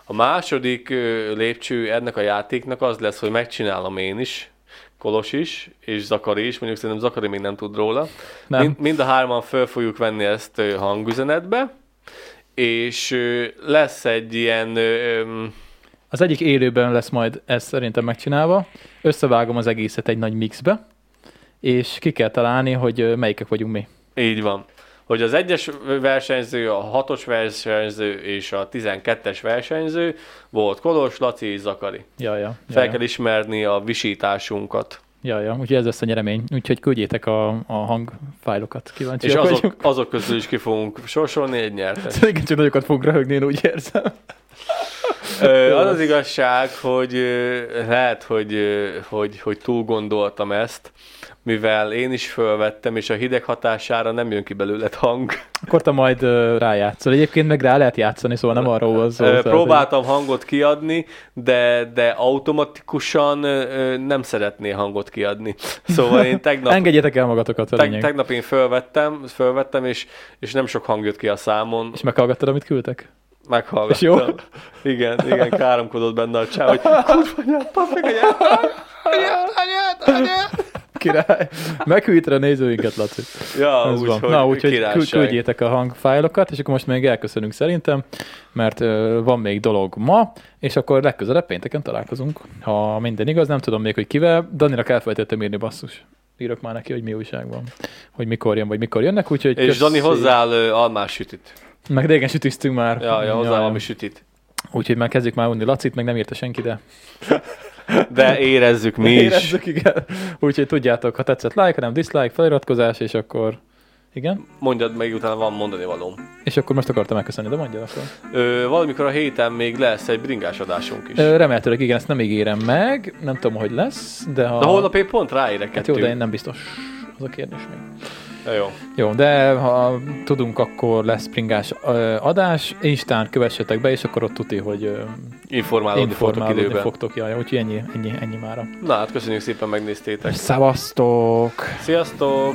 A második lépcső ennek a játéknak az lesz, hogy megcsinálom én is, Kolos is, és Zakari is, mondjuk szerintem Zakari még nem tud róla. Nem. Mind, mind a hárman föl fogjuk venni ezt hangüzenetbe, és lesz egy ilyen... Az egyik élőben lesz majd ez szerintem megcsinálva. Összevágom az egészet egy nagy mixbe, és ki kell találni, hogy melyikek vagyunk mi. Így van. hogy az egyes versenyző, a hatos versenyző és a 12-es versenyző volt Kolos, Laci és Zakari. Ja, ja. Fel ja, kell ja. ismerni a visításunkat. ja, ja. Úgyhogy ez lesz a nyeremény. Úgyhogy küldjétek a, a hangfájlokat. Kíváncsi És azok, azok közül is ki fogunk sorsolni egy nyertet. Igen, csak nagyokat fog röhögni, én úgy érzem. Az az igazság, hogy lehet, hogy, hogy, hogy túl gondoltam ezt, mivel én is fölvettem, és a hideg hatására nem jön ki belőle hang. Akkor te majd uh, rájátszol. Egyébként meg rá lehet játszani, szóval nem arról volt szó. Ö, tehát, Próbáltam hangot kiadni, de, de automatikusan nem szeretné hangot kiadni. Szóval én tegnap, Engedjétek el magatokat a teg, tegnap én fölvettem, fölvettem és, és nem sok hang jött ki a számon. És meghallgattad, amit küldtek? Meghallgattam. És jó? Igen, igen, káromkodott benne a csá, hogy kurva anyád, anyád, anyád, anyád. Király. Meghűíted a nézőinket, Laci. Ja, úgyhogy Na, úgyhogy küld- küldjétek a hangfájlokat, és akkor most még elköszönünk szerintem, mert ö, van még dolog ma, és akkor legközelebb pénteken találkozunk. Ha minden igaz, nem tudom még, hogy kivel. Danira elfelejtettem írni basszus. Írok már neki, hogy mi újság van. Hogy mikor jön, vagy mikor jönnek, úgyhogy... És köszi. Dani hozzááll almás sütit. Meg régen sütiztünk már. Ja, ja, hozzá valami sütit. Úgyhogy már kezdjük már unni Lacit, meg nem írta senki, de De érezzük mi is. érezzük, igen. Úgyhogy tudjátok, ha tetszett like, ha nem dislike, feliratkozás, és akkor igen. Mondjad meg, utána van mondani valóm. És akkor most akartam megköszönni, de mondjad akkor. Ö, valamikor a héten még lesz egy bringás adásunk is. Ö, Remélhetőleg igen, ezt nem ígérem meg, nem tudom, hogy lesz, de ha... De holnap épp pont ráérek Hát jó, de én nem biztos. Az a kérdés még. Ja, jó. Jó, de ha tudunk, akkor lesz springás ö, adás. Instán kövessetek be, és akkor ott tuti, hogy ö, Informálódni fogtok informálódni időben. fogtok. Jaj, úgyhogy ennyi, ennyi, ennyi mára. Na hát köszönjük szépen megnéztétek. Szevasztok! Sziasztok!